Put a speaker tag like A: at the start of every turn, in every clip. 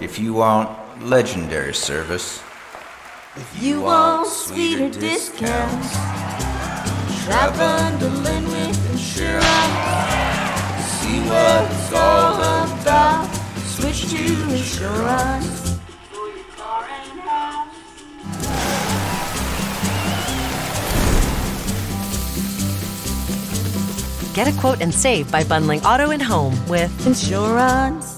A: If you want legendary service,
B: If you want sweeter discounts, try bundling with insurance. See what it's all about. Switch to insurance. For your car and house.
C: Get a quote and save by bundling auto and home with
B: Insurance.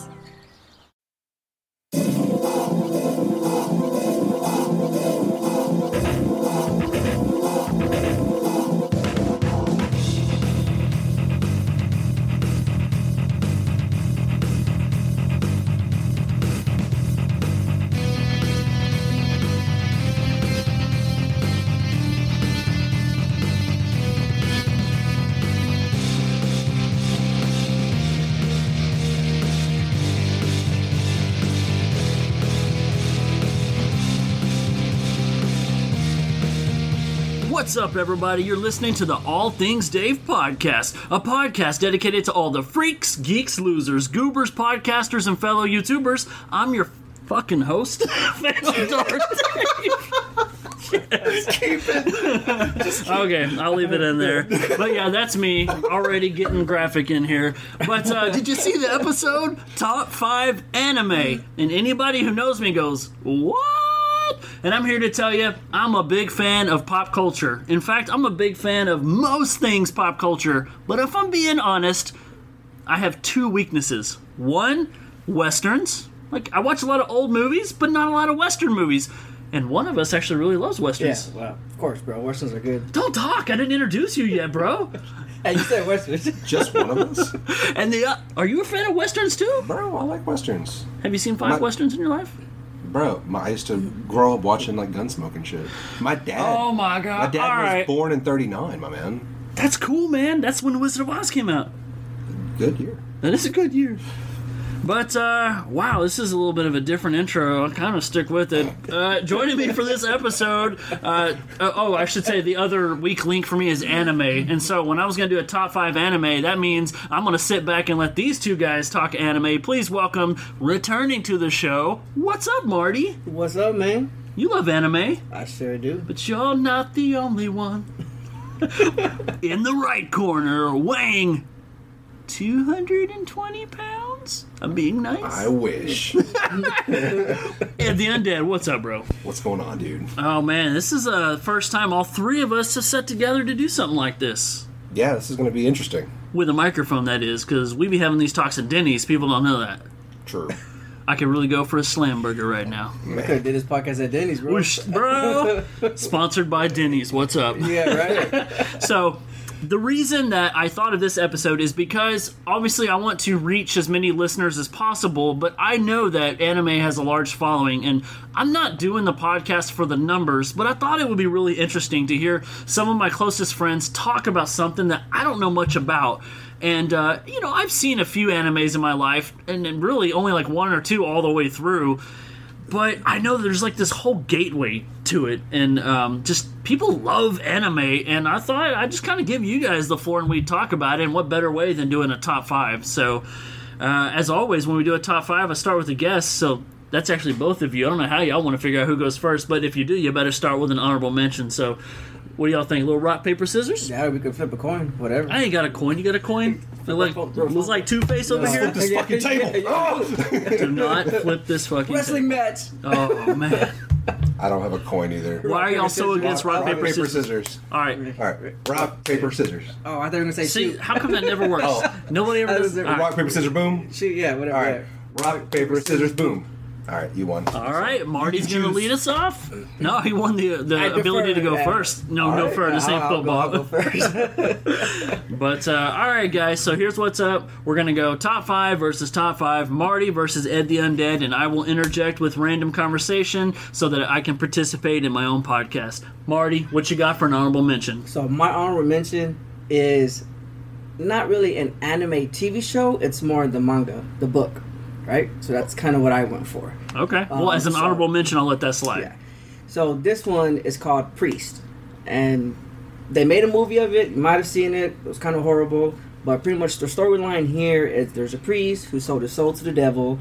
D: What's up, everybody? You're listening to the All Things Dave podcast, a podcast dedicated to all the freaks, geeks, losers, goobers, podcasters, and fellow YouTubers. I'm your fucking host, Phantom Dark okay, I'll leave it in there. But yeah, that's me already getting graphic in here. But uh, did you see the episode? Top five anime. And anybody who knows me goes, What? And I'm here to tell you, I'm a big fan of pop culture. In fact, I'm a big fan of most things pop culture. But if I'm being honest, I have two weaknesses. One, westerns. Like, I watch a lot of old movies, but not a lot of western movies. And one of us actually really loves
E: Yeah,
D: westerns.
E: well, of course, bro. Westerns are good.
D: Don't talk. I didn't introduce you yet, bro.
E: Hey, you said westerns.
F: Just one of us?
D: And the uh, are you a fan of westerns too?
F: Bro, I like westerns.
D: Have you seen five
F: My-
D: westerns in your life?
F: Bro, my, I used to grow up watching like Gunsmoke and shit. My dad.
D: Oh my god!
F: My dad
D: All
F: was
D: right,
F: born in '39, my man.
D: that's cool, man. That's when Wizard of Oz came out.
F: Good year.
D: That is a good year. But uh, wow, this is a little bit of a different intro. I'll kind of stick with it. Uh, joining me for this episode, uh, uh, oh, I should say the other weak link for me is anime. And so when I was going to do a top five anime, that means I'm going to sit back and let these two guys talk anime. Please welcome returning to the show. What's up, Marty?
E: What's up, man?
D: You love anime,
E: I sure do.
D: but you're not the only one. In the right corner, weighing 220 pounds. I'm being nice.
F: I wish.
D: Ed the Undead, what's up, bro?
F: What's going on, dude?
D: Oh man, this is the first time all three of us have sat together to do something like this.
F: Yeah, this is going to be interesting.
D: With a microphone, that is, because we be having these talks at Denny's. People don't know that.
F: True.
D: I could really go for a slam burger right now.
E: I could have did this podcast at Denny's, bro.
D: Whoosh, bro! Sponsored by Denny's. What's up?
E: yeah, right.
D: So, the reason that I thought of this episode is because obviously I want to reach as many listeners as possible, but I know that anime has a large following, and I'm not doing the podcast for the numbers, but I thought it would be really interesting to hear some of my closest friends talk about something that I don't know much about. And, uh, you know, I've seen a few animes in my life, and, and really only like one or two all the way through but I know there's like this whole gateway to it, and um, just people love anime, and I thought I'd just kind of give you guys the floor and we talk about it. And what better way than doing a top five? So, uh, as always, when we do a top five, I start with a guest. So that's actually both of you. I don't know how y'all want to figure out who goes first, but if you do, you better start with an honorable mention. So, what do y'all think? A little rock paper scissors?
E: Yeah, we could flip a coin, whatever.
D: I ain't got a coin. You got a coin? Feel like looks like Two Face over here.
F: this fucking table.
D: Do not flip this fucking.
E: Wrestling match.
D: Oh man!
F: I don't have a coin either.
D: Why are y'all so against rock, paper, scissors?
F: scissors.
D: All right.
F: All right. Rock, paper, scissors.
E: Oh, I thought you were gonna say
D: See,
E: shoot.
D: how come that never works? oh. Nobody ever does.
E: was it.
F: Rock, paper, scissors, boom.
E: Shoot, yeah, whatever.
F: All right. Rock, paper, scissors, boom. All right, you won.
D: All right, Marty's gonna lead us off. No, he won the the
E: I
D: ability to go
E: yeah.
D: first. No,
F: All
D: no
F: right.
D: further. This ain't
E: I'll, I'll go,
D: football.
E: I'll go first.
D: But uh, all right, guys. So here's what's up. We're gonna go top five versus top five. Marty versus Ed the Undead, and I will interject with random conversation so that I can participate in my own podcast. Marty, what you got for an honorable mention?
E: so my honorable mention is not really an anime TV show. It's more the manga, the book, right? So that's kind of what I went for.
D: Okay. Well,
E: Um,
D: as an
E: so-
D: honorable mention, I'll let that slide.
E: Yeah. So this one is called Priest, and they made a movie of it. You might have seen it. It was kind of horrible, but pretty much the storyline here is there's a priest who sold his soul to the devil,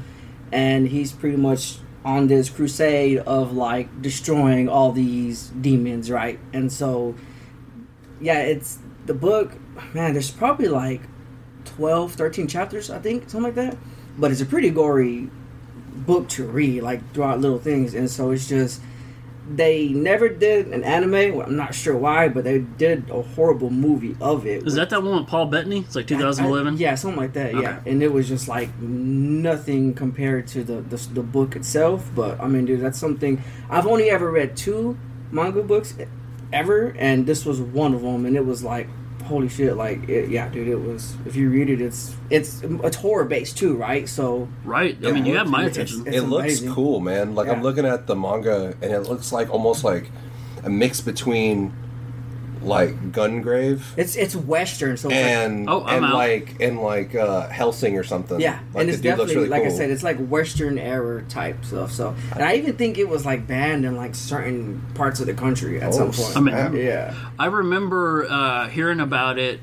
E: and he's pretty much on this crusade of like destroying all these demons, right? And so, yeah, it's the book. Man, there's probably like 12, 13 chapters, I think, something like that. But it's a pretty gory book to read, like throughout little things, and so it's just they never did an anime. Well, I'm not sure why, but they did a horrible movie of it.
D: Is that that one with Paul Bettany? It's like 2011.
E: I- yeah, something like that. Yeah, and it was just like nothing compared to the, the the book itself. But I mean, dude, that's something I've only ever read two manga books ever, and this was one of them. And it was like, holy shit! Like, it, yeah, dude, it was. If you read it, it's it's it's horror based too, right? So
D: Right. I mean, you have my attention.
E: it's
F: it looks
E: amazing.
F: cool, man. Like I'm looking at the manga, and it looks like almost like a mix between like Gungrave
E: it's it's western. So it's like,
F: and
D: Oh, I'm
F: and
D: out.
F: like and like uh, Hellsing or something.
E: Yeah,
F: like
E: and it's definitely
F: really
E: like I said, it's like Western era type stuff. So, and I even think it was like banned in like certain parts of the country at some
F: Oh,
E: point.
D: I mean-
E: yeah,
D: I remember uh, hearing about it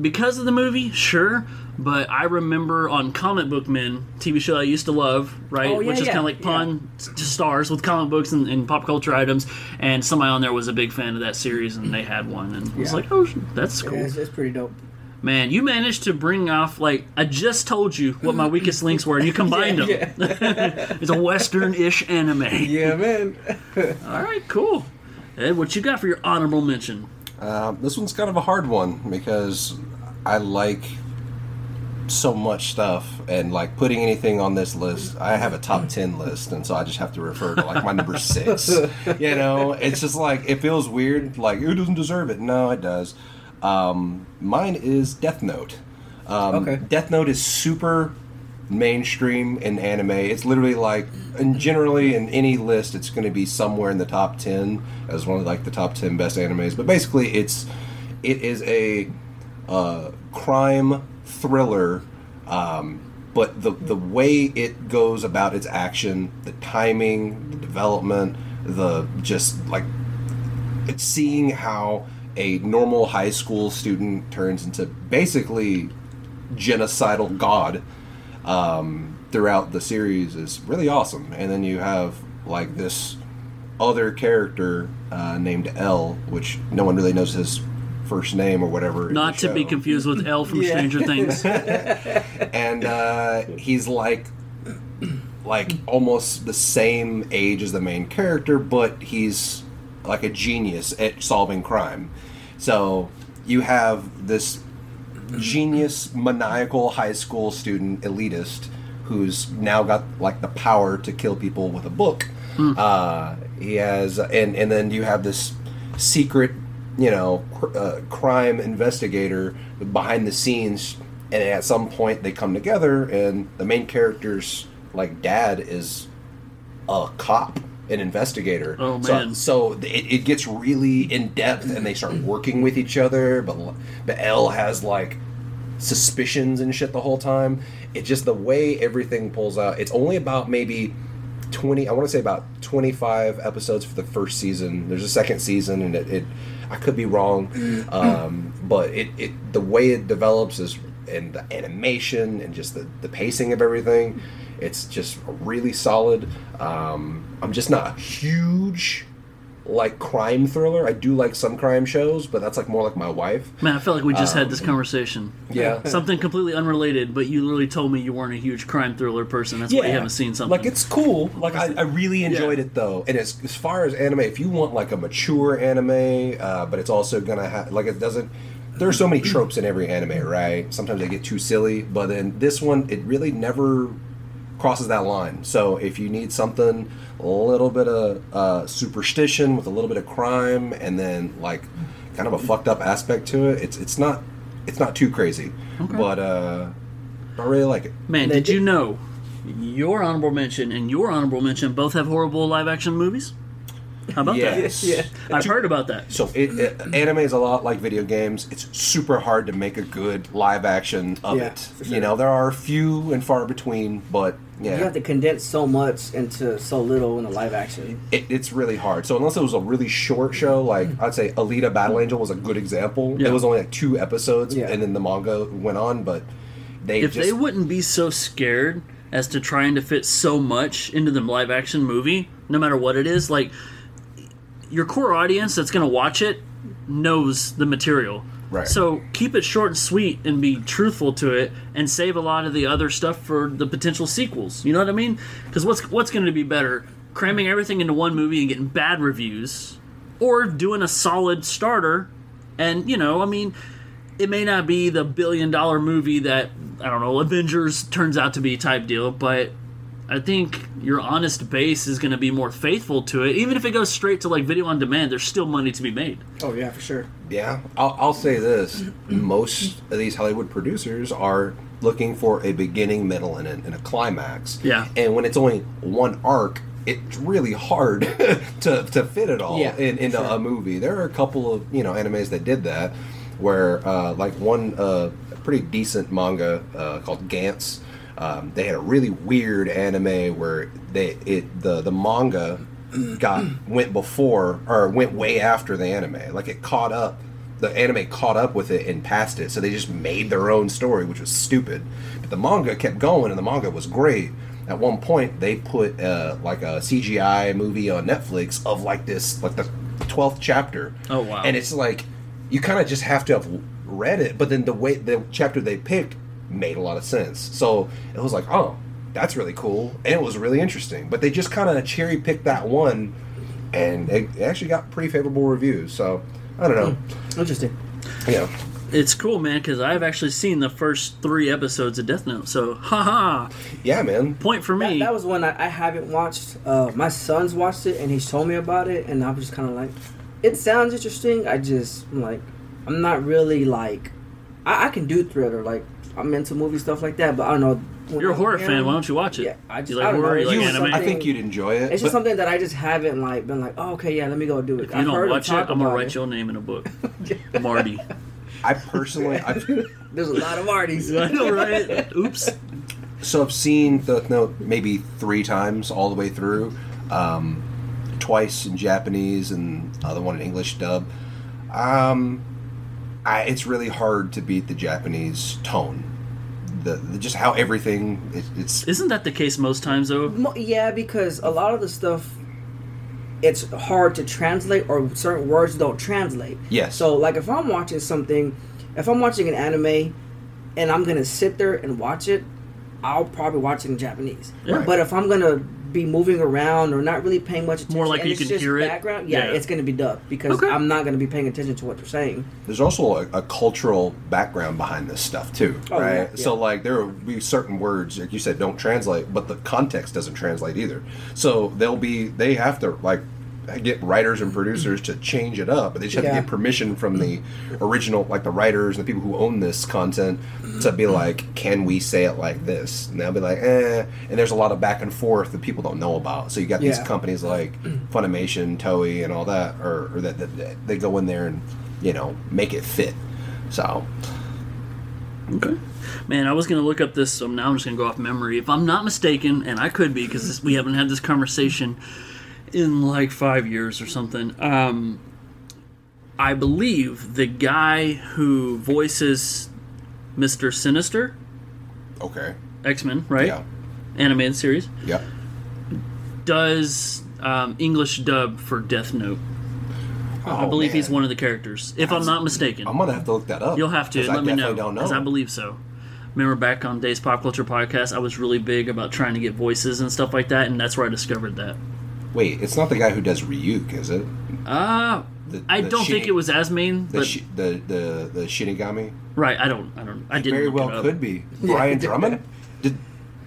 D: because of the movie, sure. But I remember on Comic Book Men, TV show I used to love, right?
E: Oh, yeah,
D: Which is
E: yeah,
D: kind of like pun to stars with comic books and, and pop culture items. And somebody on there was a big fan of that series, and they had one, and I was like, "Oh, that's cool."
E: Yeah, it's, it's pretty dope.
D: Man, you managed to bring off like I just told you what my weakest links were, and you combined them. it's a Western-ish anime.
E: Yeah, man.
D: All right, cool. Ed, what you got for your honorable mention?
F: Uh, this one's kind of a hard one because I like so much stuff and like putting anything on this list i have a top 10 list and so i just have to refer to like my number six. You know it's just like it feels weird like it doesn't deserve it? No it does. Um, mine is death note. Um,
E: Okay.
F: death note is super mainstream in anime. It's literally like and generally in any list it's going to be somewhere in the top 10 as one of like the top 10 best animes. But basically it's it is a uh, crime thriller, um, but the the way it goes about its action, the timing, the development, the just like it's seeing how a normal high school student turns into basically genocidal god um, throughout the series is really awesome. And then you have like this other character uh, named L, which no one really knows his first name or whatever.
D: Not
F: the
D: to be confused with L from
E: Yeah.
D: Stranger Things.
F: and uh, he's like like almost the same age as the main character, but he's like a genius at solving crime. So you have this genius, maniacal high school student elitist who's now got like the power to kill people with a book. Uh, he has, and and then you have this secret, you know, cr- uh, crime investigator behind the scenes, and at some point they come together, and the main character's like dad is a cop, an investigator.
D: Oh,
F: So-
D: man.
F: So, it, it gets really in depth, and they start working with each other. But but L has like suspicions and shit the whole time. It's just the way everything pulls out. It's only about maybe 20 I want to say about 25 episodes for the first season. There's a second season and it, it I could be wrong. Um, but it, it the way it develops is and the animation and just the, the pacing of everything, it's just really solid. Um, I'm just not a huge like crime thriller. I do like some crime shows, but that's like more like my wife.
D: Man, I felt like we just had
F: Um,
D: this conversation.
F: Yeah.
D: Something completely unrelated, but you literally told me you weren't a huge crime thriller person. That's why you haven't seen something.
F: Like it's cool. Like I, I really enjoyed it though. And as as far as anime, if you want like a mature anime, uh, but it's also gonna have like it doesn't. There are so many tropes in every anime, right? Sometimes they get too silly, but then this one, it really never crosses that line. So if you need something, a little bit of uh, superstition with a little bit of crime, and then like kind of a fucked up aspect to it, it's it's not it's not too crazy, but uh, I really like it.
D: Man, did you know your honorable mention and your honorable mention both have horrible live action movies? How about
F: Yes.
E: Yeah.
D: that? I've heard about that.
F: So it, it, anime is a lot like video games. It's super hard to make a good live action of
E: Yeah,
F: it.
E: sure.
F: You know, there are few and far between, but yeah,
E: You have to condense so much into so little in the live action.
F: it, it's really hard. So unless it was a really short show, like mm-hmm. I'd say Alita Battle Angel was a good example.
D: Yeah.
F: It was only like two episodes,
E: Yeah.
F: and then the manga went on. But they
D: If
F: just
D: they wouldn't be so scared as to trying to fit so much into the live action movie, no matter what it is. Like your core audience that's going to watch it knows the material.
F: Right.
D: So keep it short and sweet and be truthful to it and save a lot of the other stuff for the potential sequels. You know what I mean? Cuz what's what's going to be better? Cramming everything into one movie and getting bad reviews or doing a solid starter and, you know, I mean, it may not be the billion dollar movie that I don't know Avengers turns out to be type deal, but I think your honest base is going to be more faithful to it. Even if it goes straight to like video on demand, there's still money to be made.
E: Oh yeah, for sure.
F: Yeah, I'll, I'll say this: most of these Hollywood producers are looking for a beginning, middle, and a, and a climax.
D: Yeah.
F: and when it's only one arc, it's really hard to, to fit it all
E: Yeah,
F: in, into
E: sure.
F: a movie. There are a couple of you know animes that did that, where uh, like one uh, pretty decent manga uh, called Gantz. Um, they had a really weird anime where they it the the manga got went before or went way after the anime. Like it caught up. The anime caught up with it and passed it, so they just made their own story, which was stupid. But the manga kept going, and the manga was great. At one point, they put uh, like a CGI movie on Netflix of like this, like the twelfth chapter.
D: Oh, wow.
F: And it's like you kind of just have to have read it, but then the way the chapter they picked made a lot of sense. So it was like, oh, that's really cool, and it was really interesting. But they just kind of cherry picked that one, and it it actually got pretty favorable reviews. So I don't know,
E: Interesting.
F: yeah.
D: It's cool, man, because I've actually seen the first three episodes of Death Note. So, haha,
F: Yeah, man.
D: point for
E: That,
D: me.
E: that was one I, I haven't watched. Uh, my son's watched it and he's told me about it, and I was just kind of like, it sounds interesting. I just I'm like, I'm not really like, I, I can do thriller. Like I'm into movie stuff like that, but I don't know. when
D: You're a
E: I'm
D: horror fan. Why don't you watch it?
E: Yeah, I just
D: you like
E: I don't
D: horror?
E: know.
D: You like anime?
F: I think you'd enjoy it.
E: It's just something that I just haven't like been like, oh, okay, yeah, let me go do it.
D: If you don't watch it, I'm gonna write
E: it.
D: your name in a book, Marty.
F: I personally, I've,
E: There's a lot of Martys.
D: I know, right? Oops.
F: so I've seen Death Note maybe three times all the way through, um, twice in Japanese and the other one in English dub. Um, I, it's really hard to beat the Japanese tone. The, the just how everything it, it's
D: Isn't that the case most times though?
E: Mo- Yeah, because a lot of the stuff it's hard to translate or certain words don't translate.
F: Yes.
E: So like if I'm watching something, if I'm watching an anime and I'm going to sit there and watch it, I'll probably watch it in Japanese.
D: Yeah.
E: But if I'm going to be moving around or not really paying much attention
D: More like
E: and
D: you
E: it's
D: can
E: just
D: hear it?
E: background, yeah,
D: Yeah.
E: it's going to be dubbed because
D: Okay.
E: I'm not going to be paying attention to what they're saying.
F: there's also a, a cultural background behind this stuff too,
E: Oh,
F: right?
E: yeah,
F: So like there will be certain words, like you said, don't translate, but the context doesn't translate either. So they'll be they have to like get writers and producers to change it up, but they just have
E: Yeah.
F: to get permission from the original, like the writers and the people who own this content, to be like, can we say it like this? And they'll be like, eh. And there's a lot of back and forth that people don't know about. So you got these companies like Funimation, Toei, and all that, or, or that, that, that they go in there and you know make it fit. So
D: Okay. Man, I was gonna look up this, so now I'm just gonna go off memory. If I'm not mistaken, and I could be because we haven't had this conversation in like five years or something. Um, I believe the guy who voices Mister Sinister,
F: okay,
D: X Men, right?
F: yeah,
D: Animated series,
F: yeah.
D: does um, English dub for Death Note. I
F: Oh,
D: believe he's one of the characters, if I'm not mistaken.
F: I'm gonna have to look that up.
D: You'll have to let
F: I
D: me know
F: definitely don't know.
D: because I believe so. Remember back on Days Pop Culture podcast, I was really big about trying to get voices and stuff like that, and that's where I discovered that.
F: Wait, it's not the guy who does Ryuk, is it?
D: Uh
F: The,
D: I
F: the
D: don't think it was as main,
F: the
D: but
F: shi- the the the Shinigami.
D: right. I don't. I don't. I didn't.
F: Very well could be Brian Drummond. Did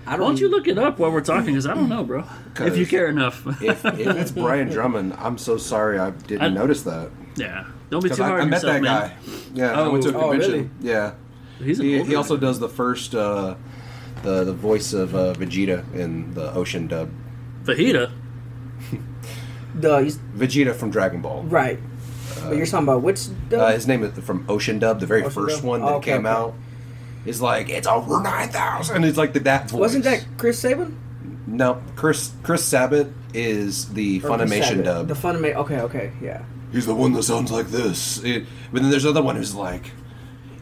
E: I don't
D: Why don't you look it up while we're talking? Because I don't know, bro. If you care enough.
F: if, if it's Brian Drummond, I'm so sorry I didn't
D: I-
F: notice that.
D: yeah. Don't be
F: Because
D: too
F: I,
D: hard
F: I
D: on
F: met
D: yourself,
F: that
D: man.
F: guy. Yeah, I went to a
E: Oh,
F: convention.
E: really?
F: Yeah,
D: He's an
F: he, he also does the first uh, the the voice of uh, Vegeta in the Ocean dub.
D: Fajita.
E: The
F: Vegeta from Dragon Ball.
E: right. but you're talking about which dub?
F: Uh, his name is from Ocean Dub, the very
E: Ocean
F: first
E: Dub?
F: one that
E: Oh, okay,
F: came
E: okay.
F: out. Is like it's over nine thousand. It's like the, that voice.
E: Wasn't that Chris Sabat?
F: No, Chris Chris Sabat is the
E: Or
F: Funimation dub.
E: The Funimation. Okay, okay, yeah.
F: He's the one that sounds like this. It- but then there's another one who's like,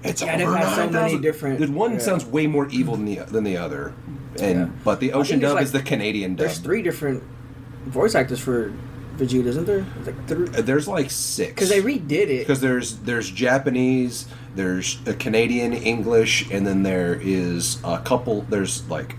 F: It's
E: Yeah,
F: over
E: had so many
F: 9,000.
E: different-
F: The one
E: yeah.
F: sounds way more evil than the than the other, and
E: Yeah.
F: but the ocean dub
E: like-
F: is the Canadian dub.
E: There's three different voice actors for Vegeta, isn't there? There's like three.
F: Uh, There's like six
E: Because they redid it.
F: because there's there's Japanese, there's a Canadian English, and then there is a couple. There's like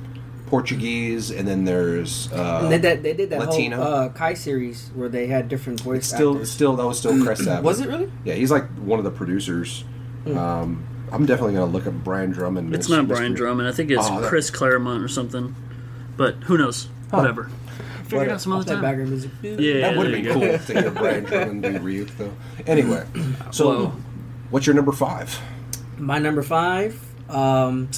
F: Portuguese, and then there's uh,
E: And they, did- they did that
F: Latino.
E: whole uh, Kai series where they had different voice
F: it's still
E: actors.
F: still that was still Chris Sabat.
E: Was it really?
F: Yeah, he's like one of the producers. Um, I'm definitely gonna look up Brian Drummond.
D: It's
F: Mystery-
D: not Brian
F: Mystery-
D: Drummond. I think it's
F: Oh, that-
D: Chris Claremont or something. But who knows? Whatever. Figure it out some
E: Off
D: other time.
E: background music.
D: Yeah,
F: That would have
D: there
F: been
D: you
F: cool
D: go.
F: to hear Brian Drummond do Ryuk though. Anyway, so
D: Whoa.
F: what's your number five?
E: My number five, um,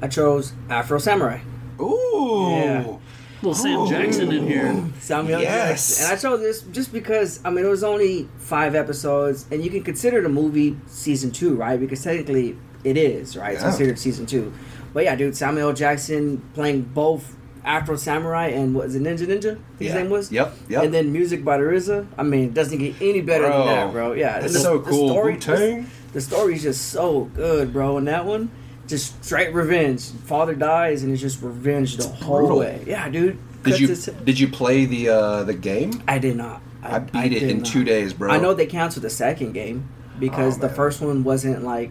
E: I chose Afro Samurai.
F: Ooh,
E: Yeah.
D: Little Sam Jackson in here.
E: Samuel
F: Yes.
E: Jackson. And I chose this just because I mean it was only five episodes, and you can consider the movie season two, right? Because technically it is, right? It's considered season two. But yeah, dude, Samuel Jackson playing both Afro Samurai and what is it, Ninja Ninja? His
F: Yeah.
E: name was.
F: Yep, yep.
E: And then music by the RZA. I mean, it doesn't get any better
F: Bro,
E: than that, bro. Yeah, the-
F: so
E: the
F: cool.
E: story- The, the story's just so good, bro. And that one, just straight revenge. Father dies, and it's just revenge the whole
F: brutal.
E: way. Yeah, dude.
F: Did you
E: his-
F: did you play the uh, the game?
E: I did not.
F: I beat it
E: did
F: in two days, bro.
E: I know they canceled the second game because
F: Oh,
E: the first one wasn't like.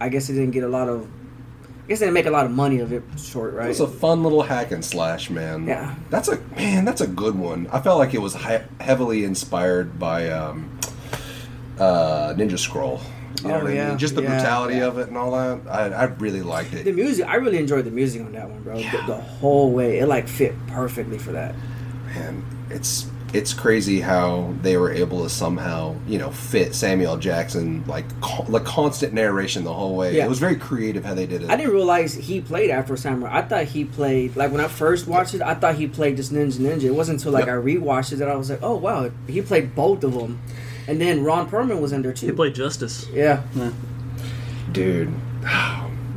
E: I guess it didn't get a lot of. I guess they didn't make a lot of money of it short, right?
F: It was a fun little hack and slash, man.
E: Yeah.
F: that's a man. That's a good one. I felt like it was he- heavily inspired by um, uh, Ninja Scroll. You know
E: Oh,
F: what I
E: yeah,
F: mean? Just the
E: yeah,
F: brutality
E: yeah.
F: of it and all that. I, I really liked it.
E: the music. I really enjoyed the music on that one, bro. The, the whole way, it like fit perfectly for that.
F: Man, it's it's crazy how they were able to somehow you know fit Samuel Jackson like co- like constant narration the whole way.
E: Yeah.
F: It was very creative how they did it.
E: I didn't realize he played Afro Samurai. I thought he played like when I first watched it. I thought he played just Ninja Ninja. It wasn't until like
F: Yep.
E: I rewatched it that I was like, oh wow, he played both of them. And then Ron Perlman was in there too.
D: He played Justice.
E: yeah,
F: Dude.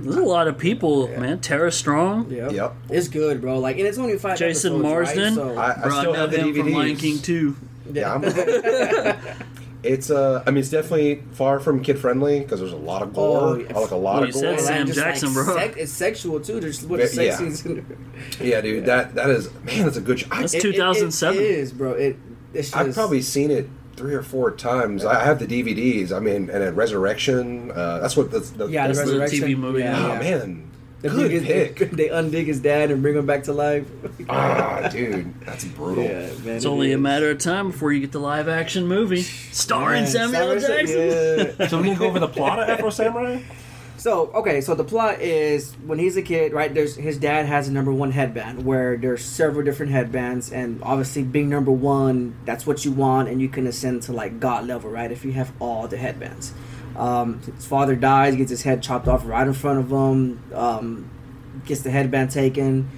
D: There's a lot of people, man. Tara Strong.
E: yeah,
F: Yep.
E: It's good, bro. Like, and it's only five.
D: Jason
E: episodes,
D: Marsden.
E: Right? So,
F: I-
D: Bro, I
F: still
D: know
F: have the
D: him from Lion King too.
F: Yeah, I'm, it's uh, I mean, it's definitely far from kid friendly because there's a lot of gore,
E: Oh,
F: like a lot
D: Well,
F: of
D: you
F: gore.
D: said Sam
E: just,
D: Jackson,
E: like,
D: bro.
E: Sec- it's sexual too. There's what
F: Yeah.
E: sex scenes in there.
F: Yeah, dude, that that is man, that's a good. Sh- I,
D: That's
E: It- it-
D: 2007.
E: It is, bro. It. It's just,
F: I've probably seen it three or four times. I have the DVDs. I mean, and at Resurrection, uh, that's what that's the,
E: yeah, the
F: that's
D: the
E: resurrection
D: TV movie,
E: Yeah,
F: Oh
E: yeah.
F: man,
E: They
F: good
E: dig his-
F: pick.
E: They undig his dad and bring him back to life.
F: ah, dude, that's brutal.
E: yeah, man.
D: It's
E: it
D: only a matter of time before you get the live action movie starring
E: Yeah,
D: Samuel L. Jackson.
E: yeah.
G: So we need to go over the plot of Afro Samurai.
E: So okay, so the plot is when he's a kid, right? There's his dad has a number one headband where there's several different headbands, and obviously being number one, that's what you want, and you can ascend to like god level, right? If you have all the headbands. Um, his father dies, gets his head chopped off right in front of him, um, gets the headband taken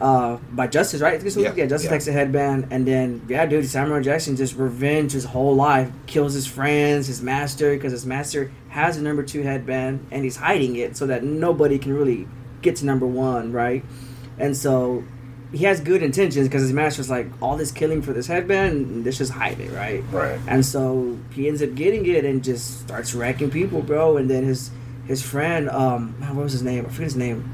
E: uh, by Justice, right?
F: Yeah,
E: yeah, Justice
F: yeah.
E: takes the headband, and then yeah, dude, Samuel Jackson just revenge his whole life, kills his friends, his master, because his master has a number two headband, and he's hiding it so that nobody can really get to number one, right? And so he has good intentions because his master's like all this killing for this headband, and let's just hide it, right?
F: Right.
E: And so he ends up getting it and just starts wrecking people, bro. And then his his friend, um, what was his name? I forget his name.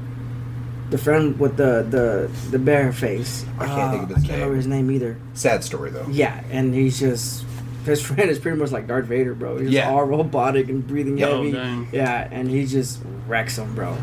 E: The friend with the the the bear face.
F: I can't
E: Uh,
F: think of his
E: I can't remember his name either.
F: Sad story though.
E: Yeah, and he's just his friend is pretty much like Darth Vader, bro. He's
F: Yeah.
E: all robotic and breathing
D: Oh,
E: heavy.
D: dang.
E: Yeah, and he just wrecks him, bro.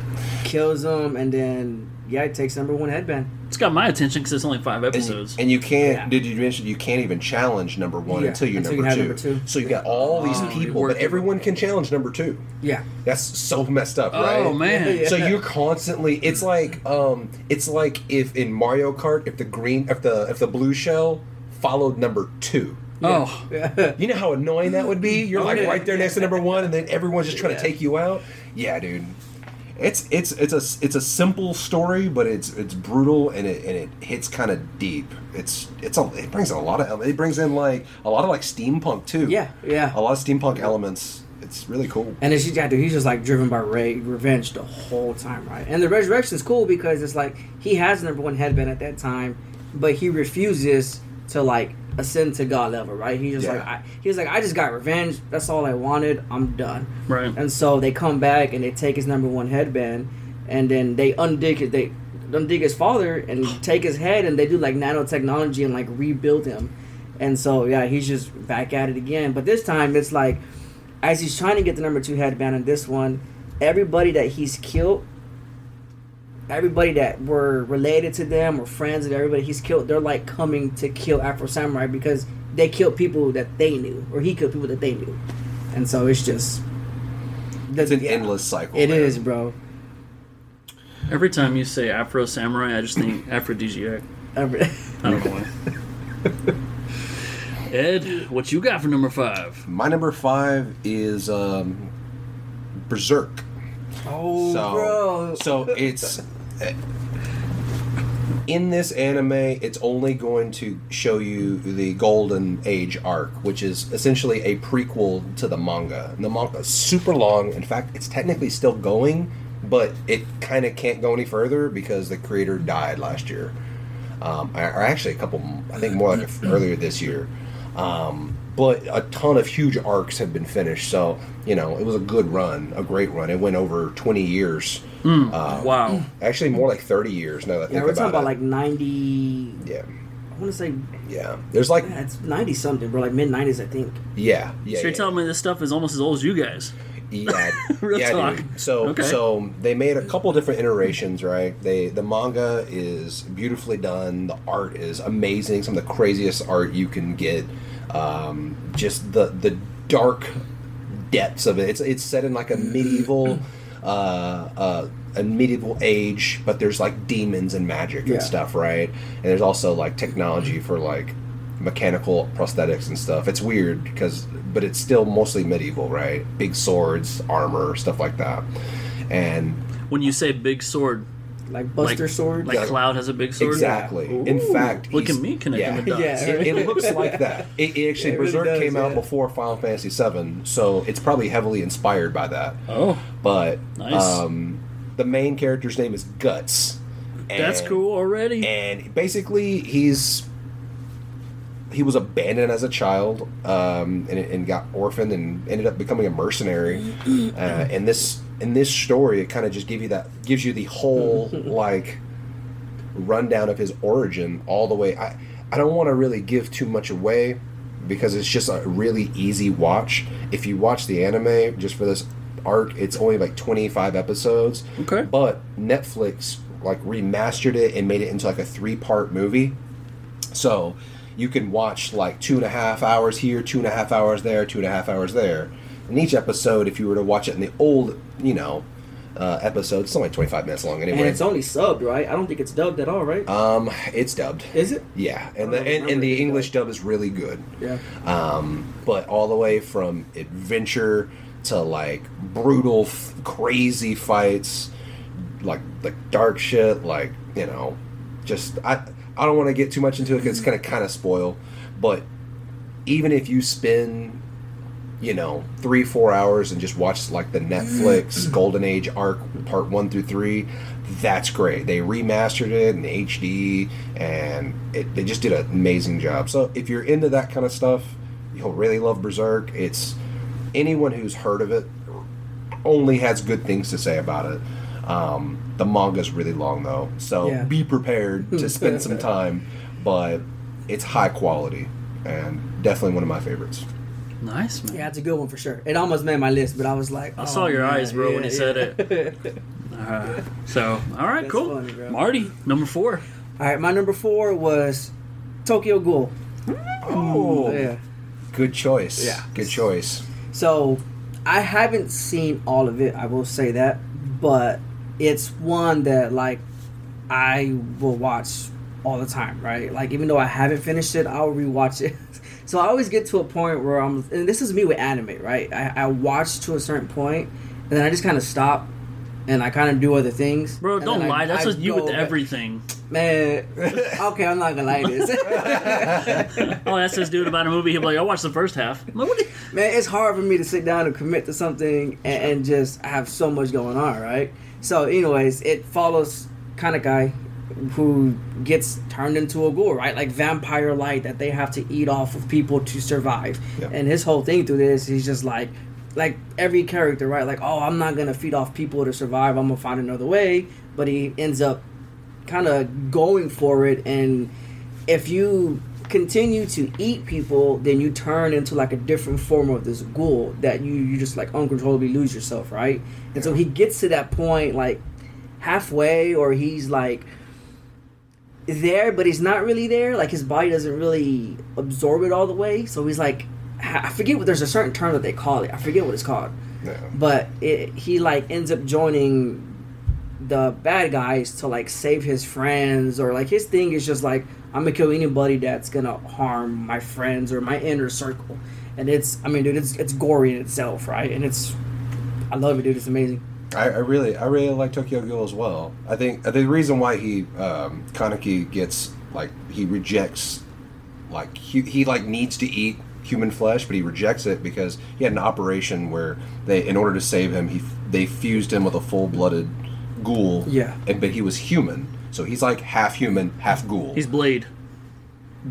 E: Kills him, and then yeah, he takes number one headband.
D: It's got my attention because it's only five
F: And,
D: episodes.
F: and you can't.
E: Yeah.
F: Did you mention you can't even challenge number one
E: Yeah,
F: until you're
E: until
F: number,
E: you have
F: two.
E: number two.
F: So you got all these
D: Oh,
F: people, but everyone can challenge number two.
E: Yeah,
F: That's so messed up, right?
D: oh man,
E: Yeah.
F: So you're constantly. It's like um, it's like if in Mario Kart, if the green, if the if the blue shell followed number two.
D: Oh,
F: You know how annoying that would be. You're like right there next to number one, and then everyone's just trying to take you out. Yeah, dude. It's it's it's a it's a simple story, but it's it's brutal and it and it hits kind of deep. It's it's a it brings in a lot of it brings in like a lot of like steampunk too.
E: Yeah, yeah.
F: a lot of steampunk elements. It's really cool.
E: And it's just, yeah, dude, he's just like driven by ra- revenge the whole time, right? And the resurrection's cool because it's like he has number one headband at that time, but he refuses to like ascend to God level, right? He's just
F: Yeah.
E: like I, he was like I just got revenge. That's all I wanted. I'm done.
D: Right.
E: And so they come back and they take his number one headband, and then they undig it. They undig his father and take his head, and they do like nanotechnology and like rebuild him. And so yeah, he's just back at it again. But this time it's like as he's trying to get the number two headband in this one, everybody that he's killed, everybody that were related to them or friends of everybody he's killed, they're like coming to kill Afro Samurai because they killed people that they knew, or he killed people that they knew. And so it's just
F: It's an endless cycle.
E: It
F: man.
E: is, bro.
D: Every time you say Afro Samurai, I just think aphrodisiac.
E: Every-
D: I don't know why. Ed, what you got for number five?
F: My number five is um, Berserk.
E: oh,
F: so,
E: bro.
F: so it's in this anime. It's only going to show you the Golden Age arc, which is essentially a prequel to the manga. And the manga is super long. In fact, it's technically still going, but it kind of can't go any further because the creator died last year, um, or actually a couple. I think more like earlier this year. Um, but a ton of huge arcs have been finished, so you know it was a good run, a great run. It went over twenty years. Uh,
D: Wow.
F: Actually, more like thirty years. Now that I think
E: yeah, we're talking
F: about,
E: about like ninety.
F: yeah,
E: I want to say
F: yeah. There's like
E: yeah, it's ninety something, bro. Like mid nineties, I think.
F: yeah, yeah.
D: So you're
F: yeah.
D: telling me this stuff is almost as old as you guys?
F: Yeah,
D: Real
F: yeah,
D: talk.
F: dude. So,
D: Okay.
F: so they made a couple different iterations, right? They the manga is beautifully done. The art is amazing. Some of the craziest art you can get. Um, just the the dark depths of it. It's it's set in like a medieval, uh, uh, a medieval age, but there's like demons and magic
E: Yeah.
F: and stuff, right? And there's also like technology for like mechanical prosthetics and stuff. It's weird because, but it's still mostly medieval, right? Big swords, armor, stuff like that. And
D: When you say big sword,
E: Like Buster
D: like,
E: Sword.
D: like
F: Yeah.
D: Cloud has a big sword.
F: exactly. In fact,
D: Look at me connecting
F: yeah.
D: the dots.
E: Yeah.
F: It, it looks like that. It, it actually
E: It really
F: Berserk
E: does,
F: came out before Final Fantasy VII, so it's probably heavily inspired by that.
D: Oh,
F: But
D: Nice.
F: um, the main character's name is Guts.
D: that's cool already.
F: and basically he's he was abandoned as a child um, and, and got orphaned and ended up becoming a mercenary uh, and this in this story it kind of just give you that gives you the whole like rundown of his origin all the way i i don't want to really give too much away because it's just a really easy watch if you watch the anime just for this arc it's only like 25 episodes
D: Okay.
F: but netflix like remastered it and made it into like a three part movie so you can watch like two and a half hours here, two and a half hours there, two and a half hours there. And each episode, if you were to watch it in the old, you know, uh, episode, it's only 25 minutes long anyway.
E: and it's only subbed, right? I don't think it's dubbed at all, right?
F: um, it's dubbed.
E: Is it?
F: Yeah, and the and, and the. English dub is really good.
E: Yeah.
F: Um, but all the way from adventure to like brutal, f- crazy fights, like like dark shit, like you know, just I I don't want to get too much into it because it's gonna kind of spoil. But even if you spend you know three four hours and just watch like the Netflix Golden Age arc part one through three, that's great. They remastered it in HD and it, they just did an amazing job. So if you're into that kind of stuff, you'll really love Berserk. It's anyone who's heard of it only has good things to say about it. Um, the manga's really long though, so
E: Yeah.
F: be prepared to spend some time. But it's high quality and definitely one of my favorites.
D: Nice man.
E: Yeah, it's a good one for sure. It almost made my list, but I was like,
D: I
E: oh,
D: saw your
E: man,
D: eyes, bro, when
E: yeah,
D: you said it. Uh, so, all right,
E: That's
D: cool.
E: funny, bro.
D: Marty, number four.
E: All right, my number four was Tokyo Ghoul.
F: Oh,
E: Yeah.
F: good choice.
E: Yeah.
F: good choice.
E: So I haven't seen all of it. I will say that, but it's one that like I will watch all the time. Right? Like even though I haven't finished it, I'll rewatch it. so I always get to a point where I'm, and this is me with anime. Right? I, I watch to a certain point, and then I just kind of stop. And I kind of do other things,
D: Bro, don't
E: I-
D: lie. That's
E: I
D: what you with
E: back-
D: everything.
E: Man, okay, I'm not gonna lie this.
D: Oh, that's this dude about a movie. He'll be like, I watched the first half. Like,
E: Man, it's hard for me to sit down and commit to something and, and just have so much going on, right? So, anyways, it follows Kaneki, who gets turned into a ghoul, right? Like vampire light that they have to eat off of people to survive.
F: Yeah.
E: And his whole thing through this, he's just like, like every character, right? Like, oh, I'm not gonna feed off people to survive. I'm gonna find another way. But he ends up kind of going for it. And if you continue to eat people, then you turn into like a different form of this ghoul that you you just like uncontrollably lose yourself, right? And so he gets to that point like halfway, or he's like there, but he's not really there. Like his body doesn't really absorb it all the way. So he's like, I forget what. There's a certain term that they call it. I forget what it's called.
F: Yeah.
E: But it, he like ends up joining the bad guys to like save his friends, or like his thing is just like I'm gonna kill anybody that's gonna harm my friends or my inner circle. And it's, I mean, dude, it's it's gory in itself, right? And it's, I love it, dude. It's amazing.
F: I, I really, I really like Tokyo Ghoul as well. I think the reason why he um, Kaneki gets like he rejects like he, he like needs to eat human flesh, but he rejects it because he had an operation where they, in order to save him, he they fused him with a full blooded ghoul.
E: Yeah.
F: and but he was human, so he's like half human, half ghoul.
D: He's Blade.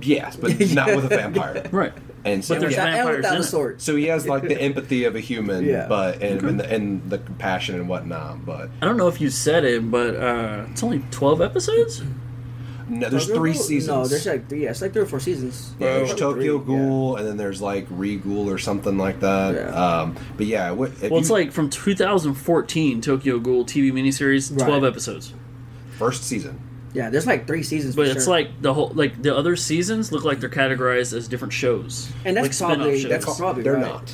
F: yes, but not with a vampire.
D: Right.
F: And so
D: But there's
F: yeah,
E: and
D: vampires
E: without
D: in
E: a
D: it.
F: so he has like the empathy of a human,
E: Yeah.
F: but and, and, the, and the compassion and whatnot. But
D: I don't know if you said it, but uh, it's only 12 episodes?
F: no, there's
E: Tokyo
F: three
E: Ghoul?
F: seasons.
E: No, there's like three. Yeah, it's like three or four seasons.
F: Yeah, there's
E: Probably
F: Tokyo
E: three,
F: Ghoul, and then there's like Re Ghoul or something like that.
E: Yeah.
F: Um, but yeah, what, if
D: Well, it's
F: you-
D: like from 2014 Tokyo Ghoul TV miniseries, 12
E: Right.
D: episodes.
F: first season.
E: Yeah, there's like three seasons.
D: But
E: for
D: it's
E: sure.
D: like the whole like the other seasons look like they're categorized as different shows.
E: And that's
D: like
E: probably-
D: shows.
E: that's probably
F: They're
E: right.
F: not.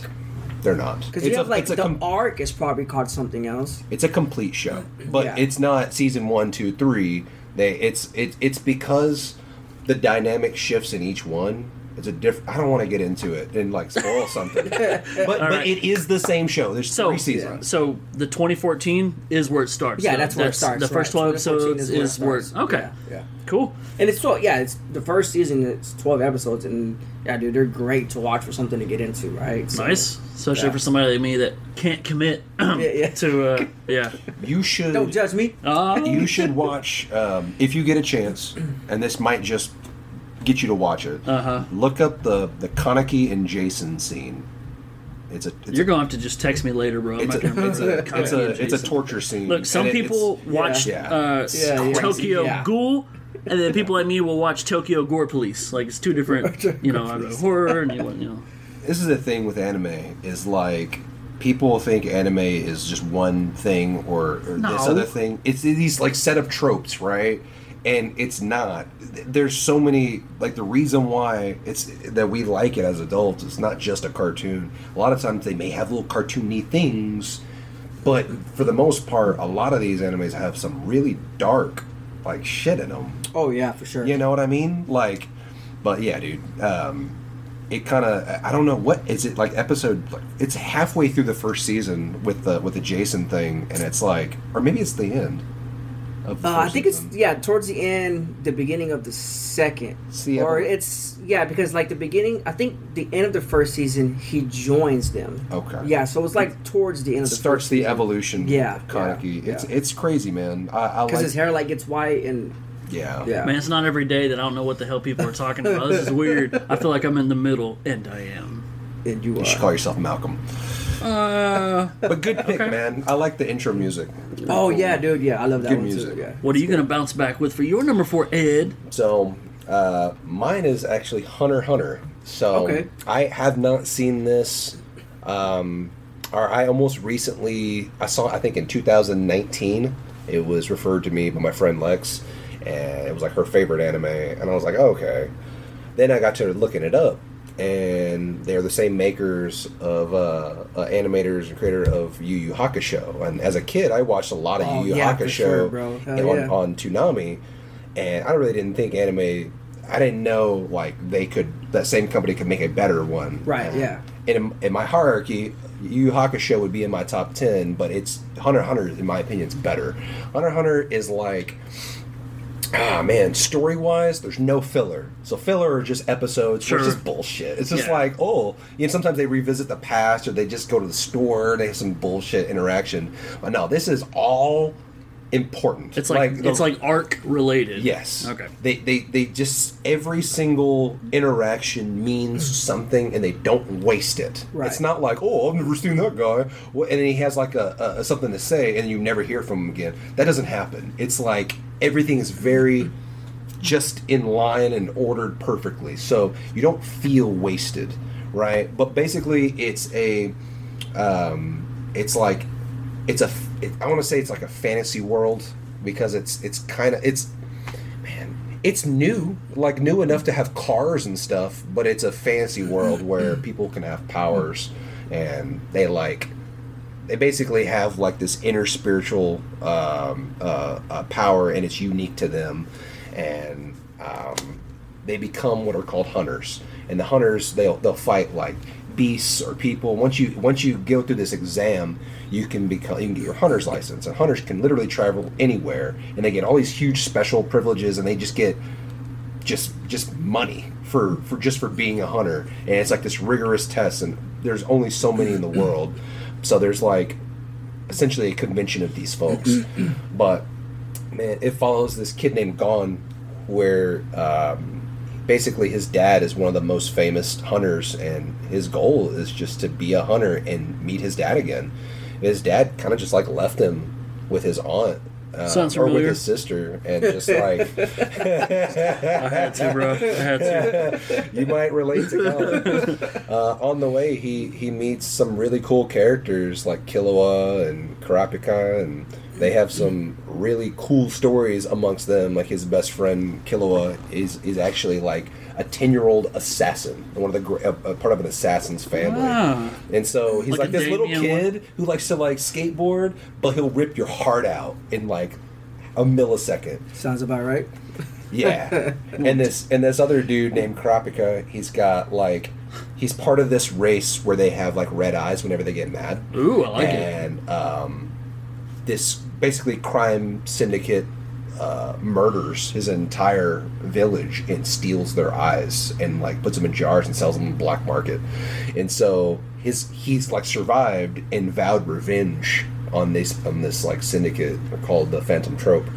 F: They're not.
E: because
F: It's
E: you
F: a-
E: have like the
F: com-
E: arc is probably called something else.
F: it's a complete show, but
E: Yeah.
F: it's not season one, two, three. They it's it, it's because the dynamic shifts in each one. It's a different. I don't want to get into it and like spoil something, but but
D: right.
F: it is the same show. There's
D: So,
F: three seasons.
D: so the 2014 is where it starts.
E: Yeah,
D: So
E: that's where it starts.
D: The first
E: right.
D: 12
E: 2014
D: episodes
E: where it
D: is where. Okay,
E: Yeah, yeah.
D: cool.
E: And it's twelve. Yeah, it's the first season. It's twelve episodes, and yeah, dude, they're great to watch for something to get into, right? So-
D: Nice, especially
E: yeah.
D: for somebody like me that can't commit
E: yeah.
D: to. Uh, yeah.
F: You should
E: Don't judge me.
D: Uh,
F: you should watch um, if you get a chance, and this might just get you to watch it.
D: Uh-huh.
F: Look up the the Kaneki and Jason scene. It's a it's
D: you're
F: a,
D: gonna have to just text me later, bro. I'm
F: it's
D: not
F: a, it's a, it's a, it's a torture scene.
D: Look, some
F: and
D: people
F: it's-
D: watch
F: Yeah.
D: uh,
E: Yeah, yeah.
D: Tokyo
E: Yeah.
D: Ghoul, and then people like me will watch Tokyo Gore Police. Like it's two different, you know, I horror and you, know.
F: this is the thing with anime is like people think anime is just one thing or, or this other thing. It's these like set of tropes, right? And it's not. There's so many like the reason why it's that we like it as adults. It's not just a cartoon. A lot of times they may have little cartoony things, but for the most part, a lot of these animes have some really dark like shit in them.
E: Oh yeah, for sure.
F: You know what I mean? Like, but yeah, dude. Um, it kind of I don't know what is it like episode like it's halfway through the first season with the with the Jason thing, and it's like, or maybe it's the end. Of the
E: Uh, I
F: first
E: think it's yeah towards the end, the beginning of the second,
F: It's the
E: or
F: epi-
E: it's yeah because like the beginning. I think the end of the first season, he joins them.
F: Okay.
E: Yeah, so it's like towards the end of the
F: starts
E: first
F: the
E: season.
F: evolution.
E: Yeah,
F: of Kaneki.
E: yeah,
F: It's
E: yeah.
F: it's crazy, man. I, I
E: because
F: like.
E: his hair like gets white and
F: yeah.
E: yeah.
D: Man, it's not every day that I don't know what the hell people are talking about. This is weird. I feel like I'm in the middle, and I am.
E: and you
F: You should call yourself Malcolm.
D: Uh,
F: But good pick, man. I like the intro music.
E: Oh yeah, dude. Yeah, I love that
F: Good
E: one
F: music.
E: too. Yeah.
D: what are you gonna bounce back with for your number four, Ed?
F: So uh, mine is actually Hunter Hunter. So
E: Okay.
F: I have not seen this. Um, or I almost recently I saw. I think in 2019 it was referred to me by my friend Lex, and it was like her favorite anime, and I was like, oh, okay. Then I got to looking it up, and they're the same makers of uh, uh, animators and creator of Yu Yu Hakusho. And as a kid, I watched a lot of
E: Oh,
F: Yu Yu
E: yeah,
F: Hakusho
E: sure, bro. Hell
F: on,
E: yeah.
F: on Toonami, and I really didn't think anime. I didn't know like they could that same company could make a better one.
E: Right, yeah.
F: In, in my hierarchy, Yu Yu Hakusho would be in my top ten, but it's Hunter Hunter. In my opinion, is better. Hunter Hunter is like. Ah man, story wise, there's no filler. So filler are just episodes.
D: Sure.
F: just bullshit. It's just
D: Yeah.
F: like, oh, you know, sometimes they revisit the past or they just go to the store. They have some bullshit interaction. But no, this is all. Important.
D: It's like,
F: the-
D: it's like arc related.
F: Yes.
D: Okay.
F: They, they they just every single interaction means something, and they don't waste it.
E: Right.
F: It's not like oh I've never seen that guy, Well, and then he has like a, a something to say, and you never hear from him again. That doesn't happen. It's like everything is very just in line and ordered perfectly, so you don't feel wasted, right? But basically, it's a um, it's like it's a it, I want to say it's like a fantasy world because it's it's kind of it's man it's new like new enough to have cars and stuff but it's a fantasy world where people can have powers and they like they basically have like this inner spiritual um, uh, uh, power and it's unique to them and um, they become what are called hunters and the hunters they'll they'll fight like beasts or people. Once you once you go through this exam you can become you can get your hunter's license and hunters can literally travel anywhere and they get all these huge special privileges and they just get just just money for for just for being a hunter and it's like this rigorous test and there's only so many in the world. So there's like essentially a convention of these folks. But man it follows this kid named Gon where um, basically his dad is one of the most famous hunters and his goal is just to be a hunter and meet his dad again his dad kind of just like left him with his aunt uh,
D: Sounds
F: or with his sister and just like
D: I had to, bro. I had to.
F: you might relate to Colin. uh, on the way, he he meets some really cool characters like Killua and Kurapika, and they have some really cool stories amongst them. Like his best friend Killua is is actually like a ten year old assassin, one of the a, a part of an assassin's family.
D: Ah.
F: And so he's
D: Like
F: like,
D: a
F: this little
D: Damien
F: kid who likes to like skateboard, but he'll rip your heart out in like a millisecond.
E: Sounds about right.
F: Yeah, and this and this other dude named Kurapika, he's got like he's part of this race where they have like red eyes whenever they get mad.
D: Ooh, I like it.
F: and um, this basically crime syndicate uh, murders his entire village and steals their eyes and like puts them in jars and sells them in the black market. And so his he's like survived and vowed revenge on this on this like syndicate called the Phantom Troupe.